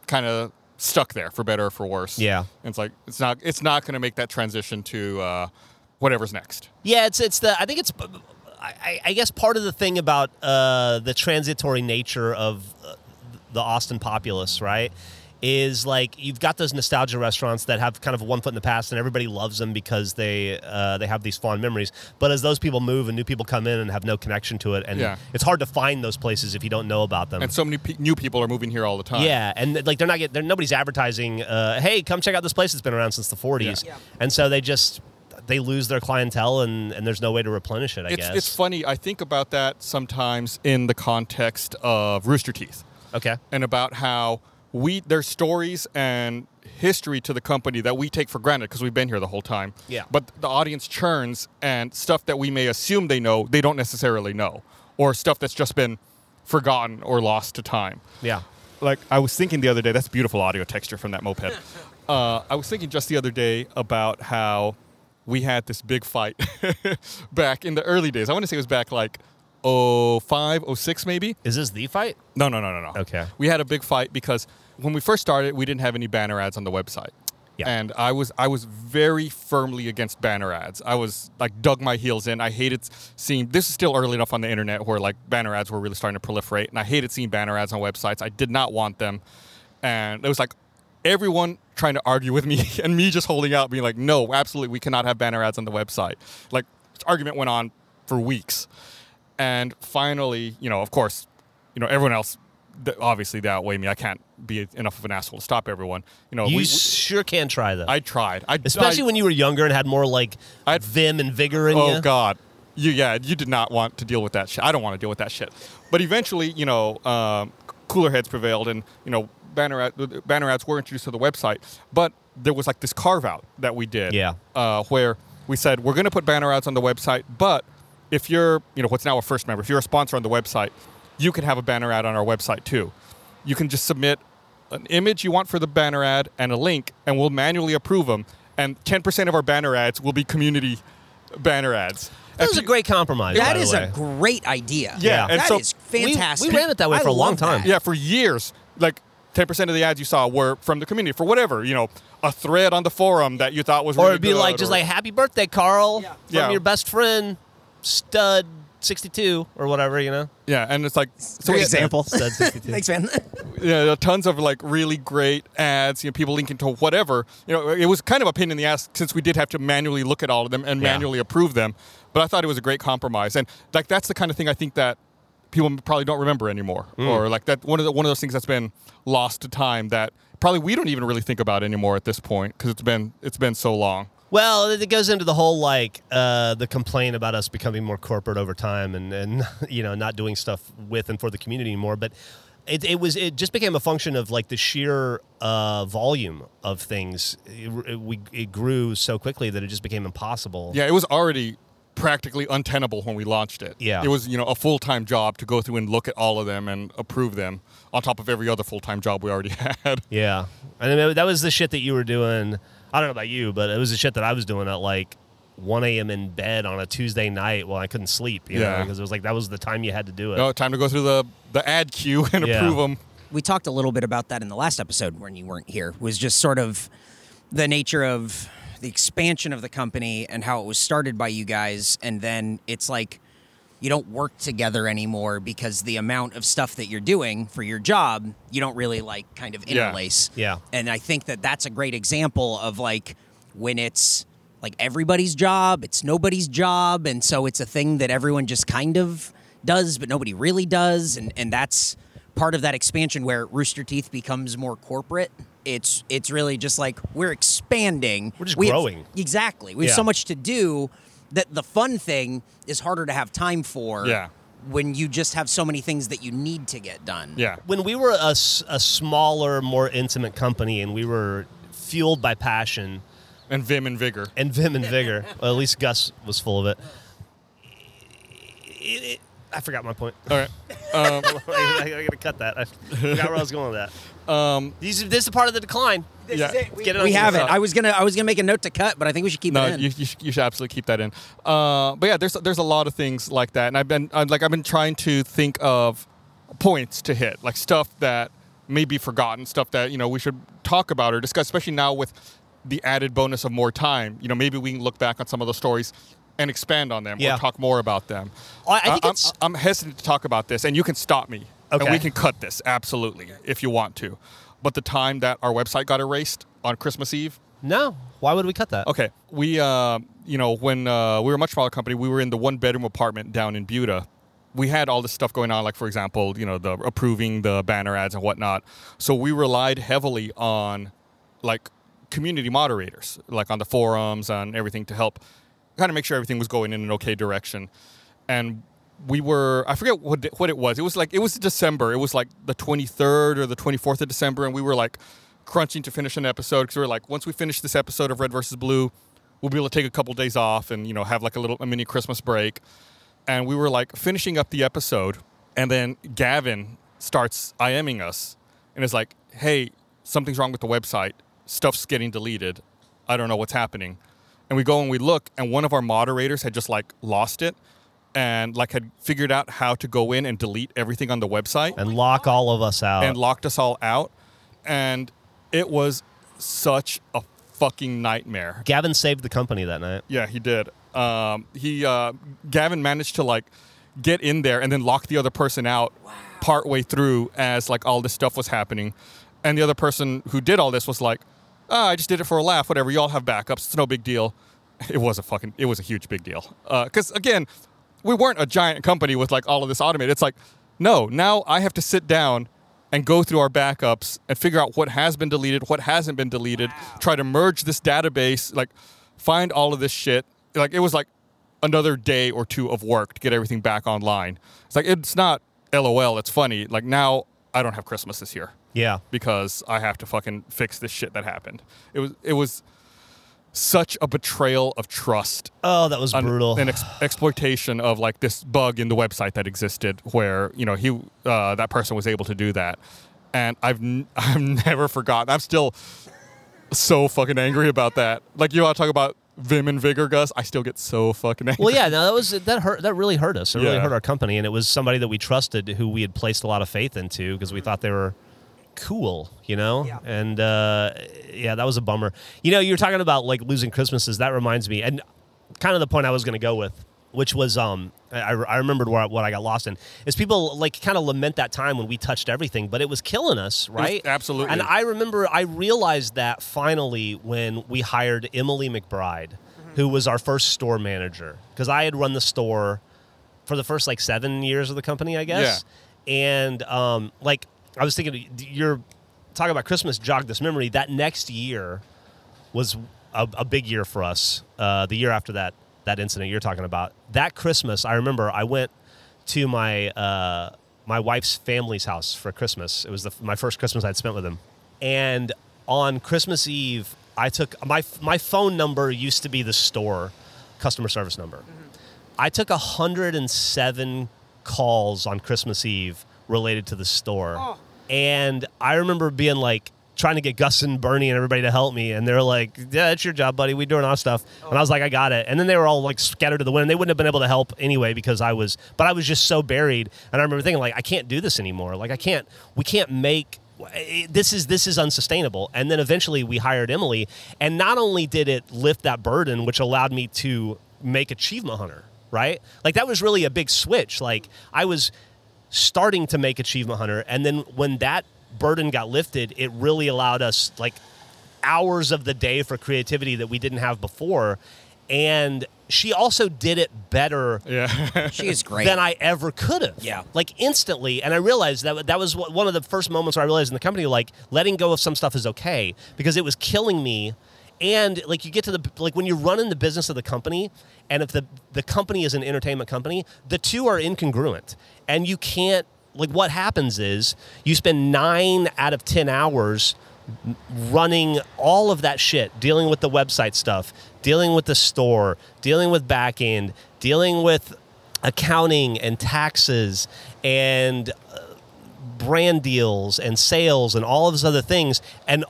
kind of stuck there for better or for worse. Yeah. And it's like it's not it's not going to make that transition to uh, whatever's next. Yeah, it's it's the. I think it's. I, I guess part of the thing about uh, the transitory nature of uh, the Austin populace, right, is like you've got those nostalgia restaurants that have kind of one foot in the past, and everybody loves them because they uh, they have these fond memories. But as those people move and new people come in and have no connection to it, and Yeah. it's hard to find those places if you don't know about them. And so many pe- new people are moving here all the time. Yeah, and like they're not getting, they're, nobody's advertising. Uh, hey, come check out this place that's been around since the 40s, Yeah. and so they just they lose their clientele, and, and there's no way to replenish it. I It's, guess it's funny. I think about that sometimes in the context of Rooster Teeth. Okay. and about how we there's stories and history to the company that we take for granted because we've been here the whole time. Yeah. But the audience churns and stuff that we may assume they know, they don't necessarily know, or stuff that's just been forgotten or lost to time. Yeah. Like I was thinking the other day, that's beautiful audio texture from that moped. uh, I was thinking just the other day about how we had this big fight back in the early days. I want to say it was back like 05, 06 maybe. Is this the fight? No, no, no, no, no. Okay. We had a big fight because when we first started, we didn't have any banner ads on the website. Yeah. And I was I was very firmly against banner ads. I was like dug my heels in. I hated seeing this is still early enough on the internet where like banner ads were really starting to proliferate and I hated seeing banner ads on websites. I did not want them. And it was like everyone trying to argue with me and me just holding out being like, "No, absolutely we cannot have banner ads on the website." Like argument went on for weeks. And finally, you know, of course, you know, everyone else, obviously, they outweigh me. I can't be enough of an asshole to stop everyone. You know, You we, sure can try though. I tried. I, Especially I, when you were younger and had more like I'd- vim and vigor in you. Oh you. God, you yeah, you did not want to deal with that shit. I don't want to deal with that shit. But eventually, you know, um, cooler heads prevailed, and you know, banner ad, banner ads were introduced to the website. But there was like this carve out that we did. Yeah. Uh, where we said we're going to put banner ads on the website, but if you're, you know, what's now a first member, if you're a sponsor on the website, you can have a banner ad on our website too. You can just submit an image you want for the banner ad and a link, and we'll manually approve them. And 10% of our banner ads will be community banner ads. That was a great compromise. That by is the a great idea. Yeah, and that so is We- fantastic. we ran it that way I for a long time. that. Yeah, for years, like 10% of the ads you saw were from the community for whatever, you know, a thread on the forum that you thought was or really it'd be good, like just or- like happy birthday, Carl, Yeah. from Yeah. your best friend, Stud sixty two or whatever. You know. yeah, and it's like so Great we had- example. Stud 62. Thanks, man. yeah, tons of like really great ads, you know, people linking to whatever. You know, it was kind of a pain in the ass since we did have to manually look at all of them and Yeah. manually approve them. But I thought it was a great compromise, and like that's the kind of thing I think that people probably don't remember anymore, or like that one of the, one of those things that's been lost to time that probably we don't even really think about anymore at this point because it's been it's been so long. Well, it goes into the whole like uh, the complaint about us becoming more corporate over time and, and you know not doing stuff with and for the community anymore. But it, it was it just became a function of like the sheer uh, volume of things. It, it- we it grew so quickly that it just became impossible. Yeah, it was already practically untenable when we launched it. Yeah. It was, you know, a full-time job to go through and look at all of them and approve them on top of every other full-time job we already had. Yeah, and then that was the shit that you were doing. I don't know about you, but it was the shit that I was doing at like 1 a.m. in bed on a Tuesday night while I couldn't sleep. You know, Yeah. because it was like that was the time you had to do it. No, time to go through the the ad queue and Yeah. approve them. we talked a little bit about that in the last episode when you weren't here was just sort of the nature of the expansion of the company and how it was started by you guys and then it's like you don't work together anymore because the amount of stuff that you're doing for your job you don't really like kind of Yeah. interlace Yeah. and i think that that's a great example of like when it's like everybody's job it's nobody's job and so it's a thing that everyone just kind of does but nobody really does and and that's part of that expansion where rooster teeth becomes more corporate it's it's really just like we're expanding We're just We have- growing. exactly we have Yeah. so much to do that the fun thing is harder to have time for Yeah. when you just have so many things that you need to get done Yeah. when we were a smaller, more intimate company, and we were fueled by passion And vim and vigor. and vim and vigor. well, at least Gus was full of it. It- it- I forgot my point. All right. I, I gotta cut that. I forgot where I was going with that. Um, These, this is part of the decline. This Yeah. is it. We, Get it we on have it. yourself. I was gonna I was gonna make a note to cut, but I think we should keep No, it in. you, you, sh- you should absolutely keep that in. Uh, but yeah, there's there's a lot of things like that, and I've been i like I've been trying to think of points to hit, like stuff that may be forgotten, stuff that you know we should talk about or discuss, especially now with the added bonus of more time. You know, maybe we can look back on some of those stories and expand on them Yeah. or talk more about them. I- I think I'm, I'm hesitant to talk about this, and you can stop me, and Okay. we can cut this absolutely if you want to. But the time that our website got erased on Christmas Eve, No. Why would we cut that? Okay, we uh, you know when uh, we were a much smaller company, we were in the one bedroom apartment down in Buda. We had all this stuff going on, like for example, you know the approving the banner ads and whatnot. So we relied heavily on like community moderators, like on the forums and everything, to help kind of make sure everything was going in an okay direction. And we were I forget what what it was. It was like it was December. It was like the 23rd or the 24th of December, and we were like crunching to finish an episode because we were like, once we finish this episode of Red versus Blue, we'll be able to take a couple days off and you know have like a little a mini Christmas break. And we were like finishing up the episode, and then Gavin starts IMing us, and is like, "Hey, something's wrong with the website. Stuff's getting deleted. I don't know what's happening." And we go and we look, and one of our moderators had just like lost it, and like had figured out how to go in and delete everything on the website And lock all of us out. and locked us all out. And it was such a fucking nightmare. Gavin saved the company that night. Yeah, he did. Um, he uh, Gavin managed to like get in there and then lock the other person out partway through as like all this stuff was happening, and the other person who did all this was like, "Ah, I just did it for a laugh. Whatever. Y'all have backups. It's no big deal." It was a fucking. It was a huge big deal. Because again, we weren't a giant company with like all of this automated. It's like, no. Now I have to sit down and go through our backups and figure out what has been deleted, what hasn't been deleted, try to merge this database, like find all of this shit. Like it was like another day or two of work to get everything back online. It's like it's not LOL, it's funny. Like now I don't have Christmas this year Yeah. because I have to fucking fix this shit that happened. It was it was such a betrayal of trust Oh, that was an- brutal. an ex- exploitation of like this bug in the website that existed where you know he uh, that person was able to do that and i've n- i've never forgotten i'm still so fucking angry about that like you want to talk about vim and vigor gus i still get so fucking angry Well, yeah, no, that was that hurt. That really hurt us. It really hurt our company, and it was somebody that we trusted, who we had placed a lot of faith into because we thought they were cool, you know. Yeah. And uh, yeah, that was a bummer. You know, you were talking about like losing Christmases. That reminds me, and kind of the point I was going to go with, which was um, I, I remembered where, what I got lost in is people like kind of lament that time when we touched everything, but it was killing us, right? absolutely. And I remember I realized that finally when we hired Emily McBride who was our first store manager because I had run the store for the first like seven years of the company, I guess. And um, like I was thinking, you're talking about Christmas jogged this memory. That next year was a, a big year for us. Uh, the year after that that incident you're talking about, that Christmas, I remember I went to my uh, my wife's family's house for Christmas. It was the, my first Christmas I'd spent with them, and on Christmas Eve, I took my my phone number used to be the store customer service number. I took 107 calls on Christmas Eve related to the store. And I remember being like trying to get Gus and Burnie and everybody to help me. And they're like, yeah, it's your job, buddy. We're doing our stuff. Oh. And I was like, I got it. And then they were all like scattered to the wind. And they wouldn't have been able to help anyway because I was, but I was just so buried. And I remember thinking like, I can't do this anymore. Like I can't, we can't make, this is this is unsustainable and then eventually we hired emily and not only did it lift that burden which allowed me to make achievement hunter right like that was really a big switch like i was starting to make achievement hunter and then when that burden got lifted it really allowed us like hours of the day for creativity that we didn't have before and she also did it better Yeah. She is great. than I ever could have. Yeah. Like instantly. And I realized that that was one of the first moments where I realized in the company, like letting go of some stuff is okay because it was killing me. And like you get to the like when you're running the business of the company, and if the the company is an entertainment company, the two are incongruent, and you can't like what happens is you spend nine out of ten hours running all of that shit, dealing with the website stuff, dealing with the store, dealing with back end, dealing with accounting and taxes and uh, brand deals and sales and all of those other things. And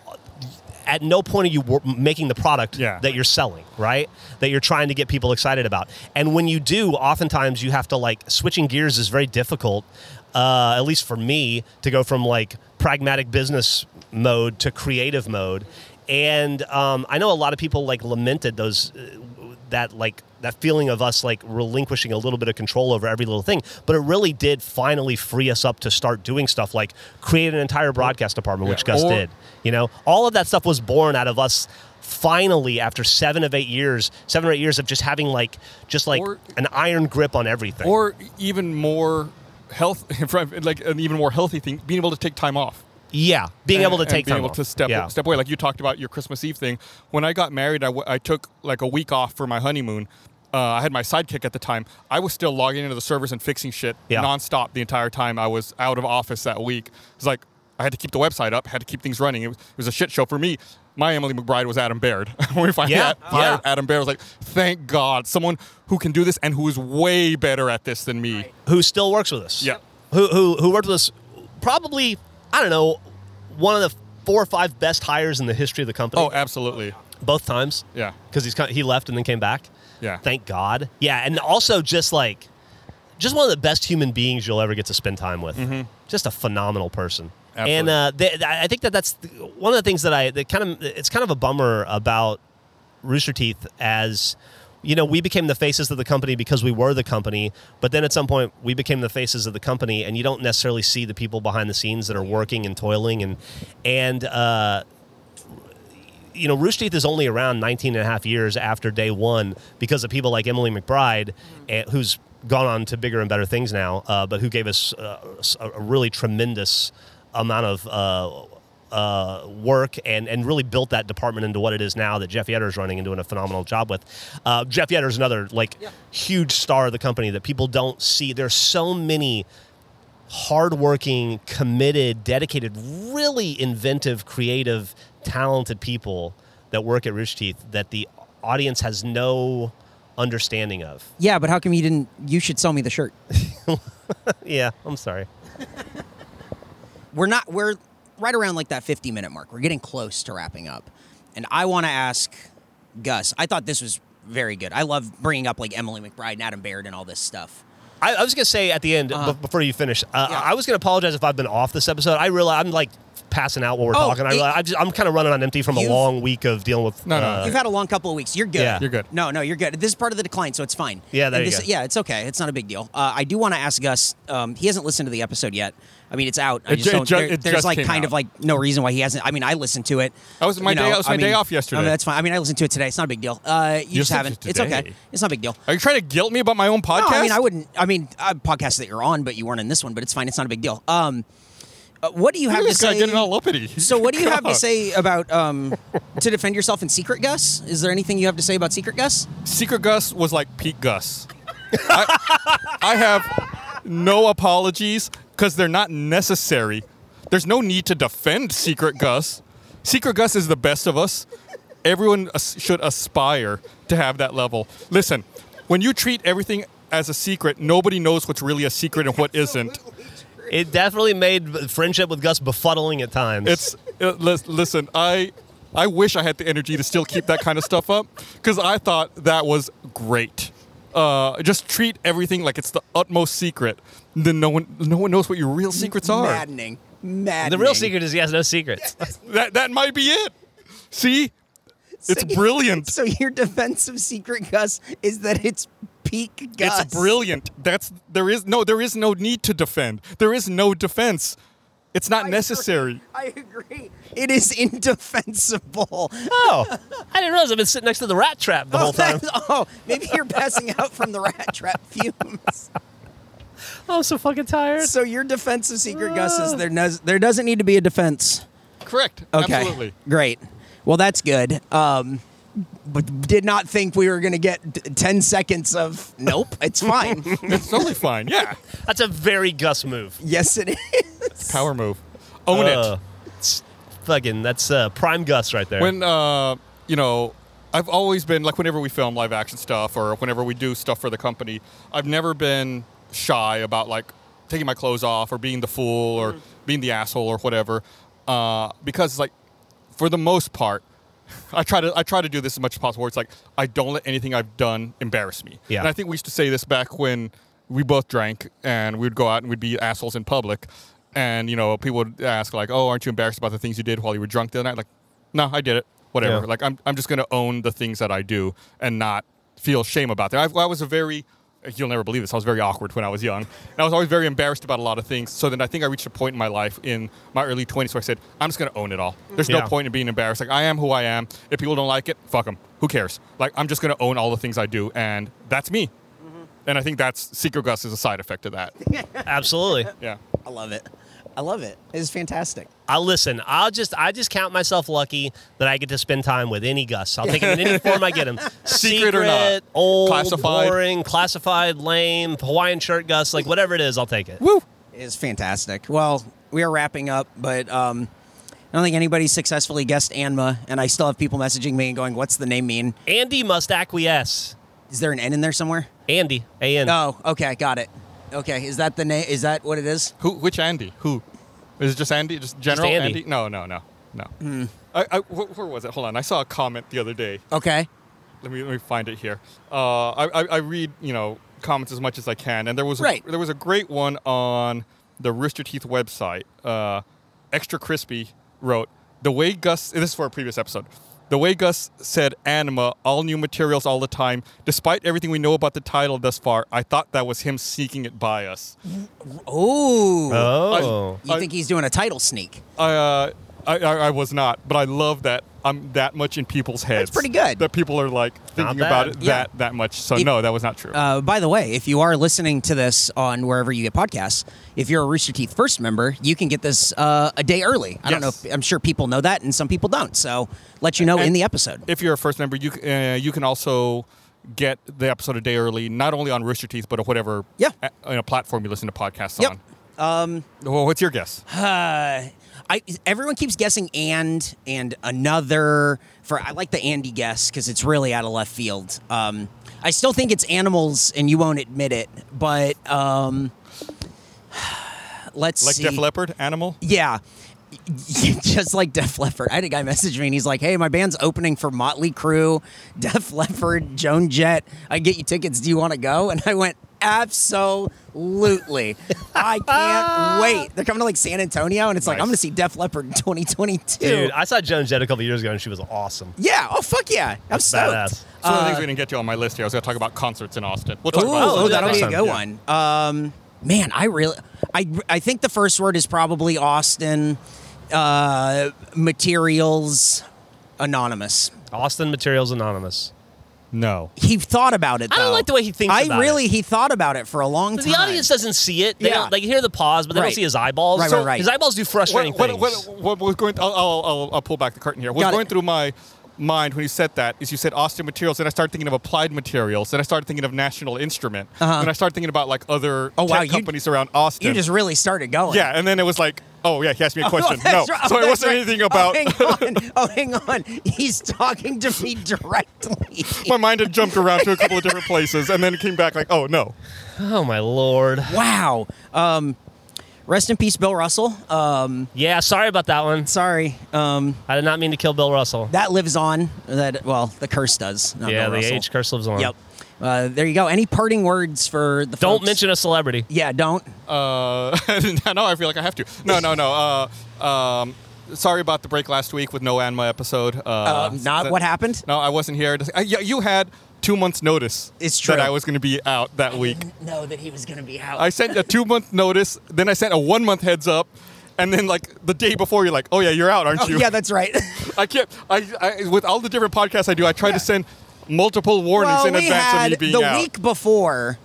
at no point are you making the product Yeah. that you're selling, right? That you're trying to get people excited about. And when you do, oftentimes you have to like switching gears is very difficult. Uh, at least for me to go from like pragmatic business mode to creative mode. And um, I know a lot of people like lamented those uh, that like that feeling of us like relinquishing a little bit of control over every little thing but it really did finally free us up to start doing stuff like create an entire broadcast department which gus Or- did you know? All of that stuff was born out of us finally after seven of eight years seven or eight years of just having like just like Or- an iron grip on everything. Or even more health, like an even more healthy thing, being able to take time off. Yeah being and- able to and take being time able off. to step yeah. step away. Like you talked about your Christmas Eve thing. When I got married, I, w- I took like a week off for my honeymoon. Uh, I had my sidekick at the time. I was still logging into the servers and fixing shit Yeah. nonstop the entire time I was out of office that week. It's like I had to keep the website up, had to keep things running. It was, it was a shit show for me. My Emily McBride was Adam Baird. when we finally Yeah, had- yeah. Adam Baird, I was like, thank God, someone who can do this and who is way better at this than me. who still works with us. Yeah. Who who who worked with us probably I don't know one of the four or five best hires in the history of the company. Oh, absolutely. both times. Yeah. Because he's kind he left and then came back. Yeah. Thank God. Yeah, and also just like just one of the best human beings you'll ever get to spend time with. Just a phenomenal person. And uh, they, I think that that's one of the things that I that kind of it's kind of a bummer about Rooster Teeth as you know we became the faces of the company because we were the company, but then at some point we became the faces of the company, and you don't necessarily see the people behind the scenes that are working and toiling and and. Uh, you know, Rooster Teeth is only around 19 and a half years after day one because of people like Emily McBride, eh, who's gone on to bigger and better things now, uh, but who gave us uh, a a really tremendous amount of uh, work and, and really built that department into what it is now that Jeff Yetter is running and doing a phenomenal job with. Uh, Jeff Yetter is another like huge star of the company that people don't see. There's so many hardworking, committed, dedicated, really inventive, creative, talented people that work at Rooster Teeth that the audience has no understanding of. Yeah, but how come you didn't? You should sell me the shirt. Yeah, I'm sorry. We're not. We're right around like that 50 minute mark. We're getting close to wrapping up, and I want to ask Gus. I thought this was very good. I love bringing up like Emily McBride and Adam Baird and all this stuff. I, I was gonna say at the end Uh-huh. b- before you finish. Uh, Yeah. I was gonna apologize if I've been off this episode. I realize I'm like passing out while we're Oh, talking. I, it- realize- I just, I'm kind of running on empty from a long week of dealing with. No, no. uh, You've had a long couple of weeks. You're good. Yeah. You're good. No, no, you're good. This is part of the decline, so it's fine. Yeah, there And you this- go. Yeah, it's okay. It's not a big deal. Uh, I do want to ask Gus. Um, he hasn't listened to the episode yet. I mean, it's out. I just ju- don't. it there- it there's just like kind out. of like no reason why he hasn't. I mean, I listened to it. That was my you day- know, that was my I day off yesterday. I mean, that's fine. I mean, I listened to it today. It's not a big deal. Uh, you just haven't. it It's okay. It's not a big deal. Are you trying to guilt me about my own podcast? No, I mean, I wouldn't. I mean, uh, podcast that you're on, but you weren't in this one. But it's fine. It's not a big deal. Um, uh, what do you Look have to say? getting all uppity. So, what do you have to say about um, to defend yourself in Secret Gus? Is there anything you have to say about Secret Gus? Secret Gus was like Peak Gus. I, I have no apologies because they're not necessary. There's no need to defend Secret Gus. Secret Gus is the best of us. Everyone should aspire to have that level. Listen, when you treat everything as a secret, nobody knows what's really a secret and what isn't. It definitely made friendship with Gus befuddling at times. It's uh, lis- listen, I I wish I had the energy to still keep that kind of stuff up because I thought that was great. Uh, just treat everything like it's the utmost secret. Then no one no one knows what your real secrets are. Maddening. Maddening. the real secret is he has no secrets. That that might be it. See, it's So- brilliant. So your defensive Secret Gus is that it's peak Gus. It's brilliant. That's there is no there is no need to defend. There is no defense. It's not I necessary. Agree. I agree. It is indefensible. oh, I didn't realize I've been sitting next to the rat trap the whole oh, time. oh, maybe you're passing out from the rat trap fumes. I'm so fucking tired. So your defense of Secret Gus is there does there doesn't need to be a defense. Correct. Okay. Absolutely. Great. Well, that's good. Um, but did not think we were going to get d- 10 seconds of nope, it's fine. It's totally fine. Yeah. That's a very Gus move. yes, it is. Power move. Own it. Uh, it's fucking, that's uh, prime Gus right there. when uh, you know i've always been like whenever we film live action stuff or whenever we do stuff for the company i've never been shy about like taking my clothes off or being the fool or being the asshole or whatever uh, because like for the most part I try to I try to do this as much as possible. Where it's like I don't let anything I've done embarrass me. Yeah. And I think we used to say this back when we both drank and we'd go out and we'd be assholes in public, and you know people would ask like, "Oh, aren't you embarrassed about the things you did while you were drunk the other night?" Like, no, I did it. Whatever. Yeah. Like I'm I'm just gonna own the things that I do and not feel shame about them. I, I was a very You'll never believe this. I was very awkward when I was young. And I was always very embarrassed about a lot of things. So then I think I reached a point in my life in my early 20s where I said, I'm just going to own it all. There's Yeah. no point in being embarrassed. Like, I am who I am. If people don't like it, fuck them. Who cares? Like, I'm just going to own all the things I do. And that's me. Mm-hmm. And I think that's Secret Gus is a side effect of that. Absolutely. Yeah. I love it. I love it. It's fantastic. I listen. I'll just I just count myself lucky that I get to spend time with any Gus. I'll take him in any form I get him. Secret or not. old, Classified. boring, classified, lame, Hawaiian shirt Gus, like whatever it is, I'll take it. Woo! It is fantastic. Well, we are wrapping up, but um, I don't think anybody successfully guessed ANMA, and I still have people messaging me and going, "What's the name mean? Andy must acquiesce. Is there an N in there somewhere?" Andy, A N. Oh, okay, got it. Okay, is that the name? Is that what it is? Who? Which Andy? Who? Is it just Andy? Just general Andy. No, no, no, no. I, I, wh- where was it? Hold on. I saw a comment the other day. Okay. Let me let me find it here. Uh, I, I I read you know comments as much as I can, and there was a, Right. there was a great one on the Rooster Teeth website. Uh, Extra Crispy wrote the way Gus. This is for a previous episode. The way Gus said anima, all new materials all the time. Despite everything we know about the title thus far, I thought that was him sneaking it by us. Ooh. Oh. you I- think he's doing a title sneak? I, uh, I, I, I was not, but I love that I'm that much in people's heads. That's pretty good. That people are like thinking about it Yeah. that that much. So If- no, that was not true. Uh, by the way, if you are listening to this on wherever you get podcasts, if you're a Rooster Teeth First member, you can get this uh, a day early. I don't know. Yes. If, I'm sure people know that, and some people don't. So let you know in the episode. if you're a first member, you c- uh, you can also get the episode a day early, not only on Rooster Teeth, but on whatever Yeah. you know, platform you listen to podcasts Yep. on. Um, well, what's your guess? Uh, I everyone keeps guessing and and another for I like the Andy guess because it's really out of left field. Um, I still think it's animals, and you won't admit it, but um, let's Like see. Def Leppard, Animal? Yeah. Just like Def Leppard. I had a guy message me and he's like, hey, my band's opening for Motley Crue, Def Leppard, Joan Jett. I get you tickets. Do you want to go? And I went, Absolutely. I can't wait. They're coming to like San Antonio, and it's like, Nice. I'm going to see Def Leppard in 2022. Dude, I saw Joan Jett a couple years ago and she was awesome. yeah. Oh, fuck yeah. I'm stoked. Badass. It's one of the things we didn't get to on my list here. I was going to talk about concerts in Austin. We'll talk Ooh, about oh, that'll be a good time. one. Um, man, I really, I, I think the first word is probably Austin. Uh, materials Anonymous. Austin Materials Anonymous. No. He thought about it. I don't like the way he thinks I about really, it. he thought about it for a long time. The audience doesn't see it. They Yeah. don't, they can hear the pause, but they Right. don't see his eyeballs. Right, right, right. His eyeballs do frustrating what, what, things. what, what was going? I'll, I'll, I'll, I'll pull back the curtain here. What's Got it. going through my mind when you said that is you said Austin Materials, and I started thinking of Applied Materials, and I started thinking of National Instrument, Uh-huh. and I started thinking about like other Oh, wow, tech you- companies around Austin. You just really started going. yeah, and then it was like, oh yeah, he asked me a question. Oh, no, that's right. so Oh, it wasn't right. anything about. Oh, hang on. Oh, hang on. He's talking to me directly. my mind had jumped around to a couple of different places, and then it came back like, oh no. Oh my lord. Wow. Um, rest in peace, Bill Russell. Um, Yeah, sorry about that one. sorry. Um, I did not mean to kill Bill Russell. that lives on. That well, the curse does. not yeah, Bill the Russell. age curse lives on. Yep. Uh, there you go. Any parting words for the Don't folks? mention a celebrity. Yeah, don't. Uh, no, I feel like I have to. No, no, no. Uh, um, sorry about the break last week with no ANMA episode. Uh, Uh, not that- what happened. No, I wasn't here. To, uh, you, you had two months notice. It's true. that I was going to be out that week. Know that he was going to be out. I sent a two month notice. Then I sent a one month heads up. And then, like the day before, you're like, "Oh yeah, you're out, aren't oh, you?" yeah, that's right. I can't. I, I with all the different podcasts I do, I try to send multiple warnings well, in we advance of me being the out. week before.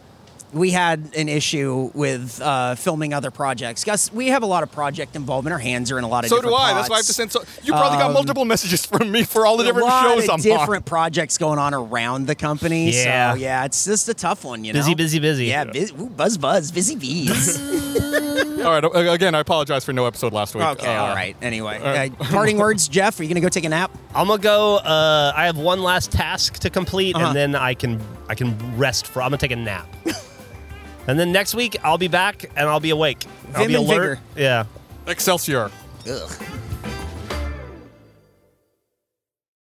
We had an issue with uh, filming other projects. Gus, we have a lot of project involvement. Our hands are in a lot of so do different I. That's why I have to send. So you probably got Um, multiple messages from me for all the different a lot shows of I'm different projects going on around the company. Yeah. So yeah, it's just a tough one, you know. Busy, busy, busy. Yeah, busy, ooh, buzz, buzz, busy bees. All right. Again, I apologize for no episode last week. okay, Uh, all right. Anyway, uh, uh, parting words, Geoff. Are you gonna go take a nap? I'm gonna go. Uh, I have one last task to complete, Uh-huh. and then I can I can rest for. I'm gonna take a nap. and then next week I'll be back and I'll be awake. I'll Vim be and alert. vigor. Yeah. Excelsior. Ugh.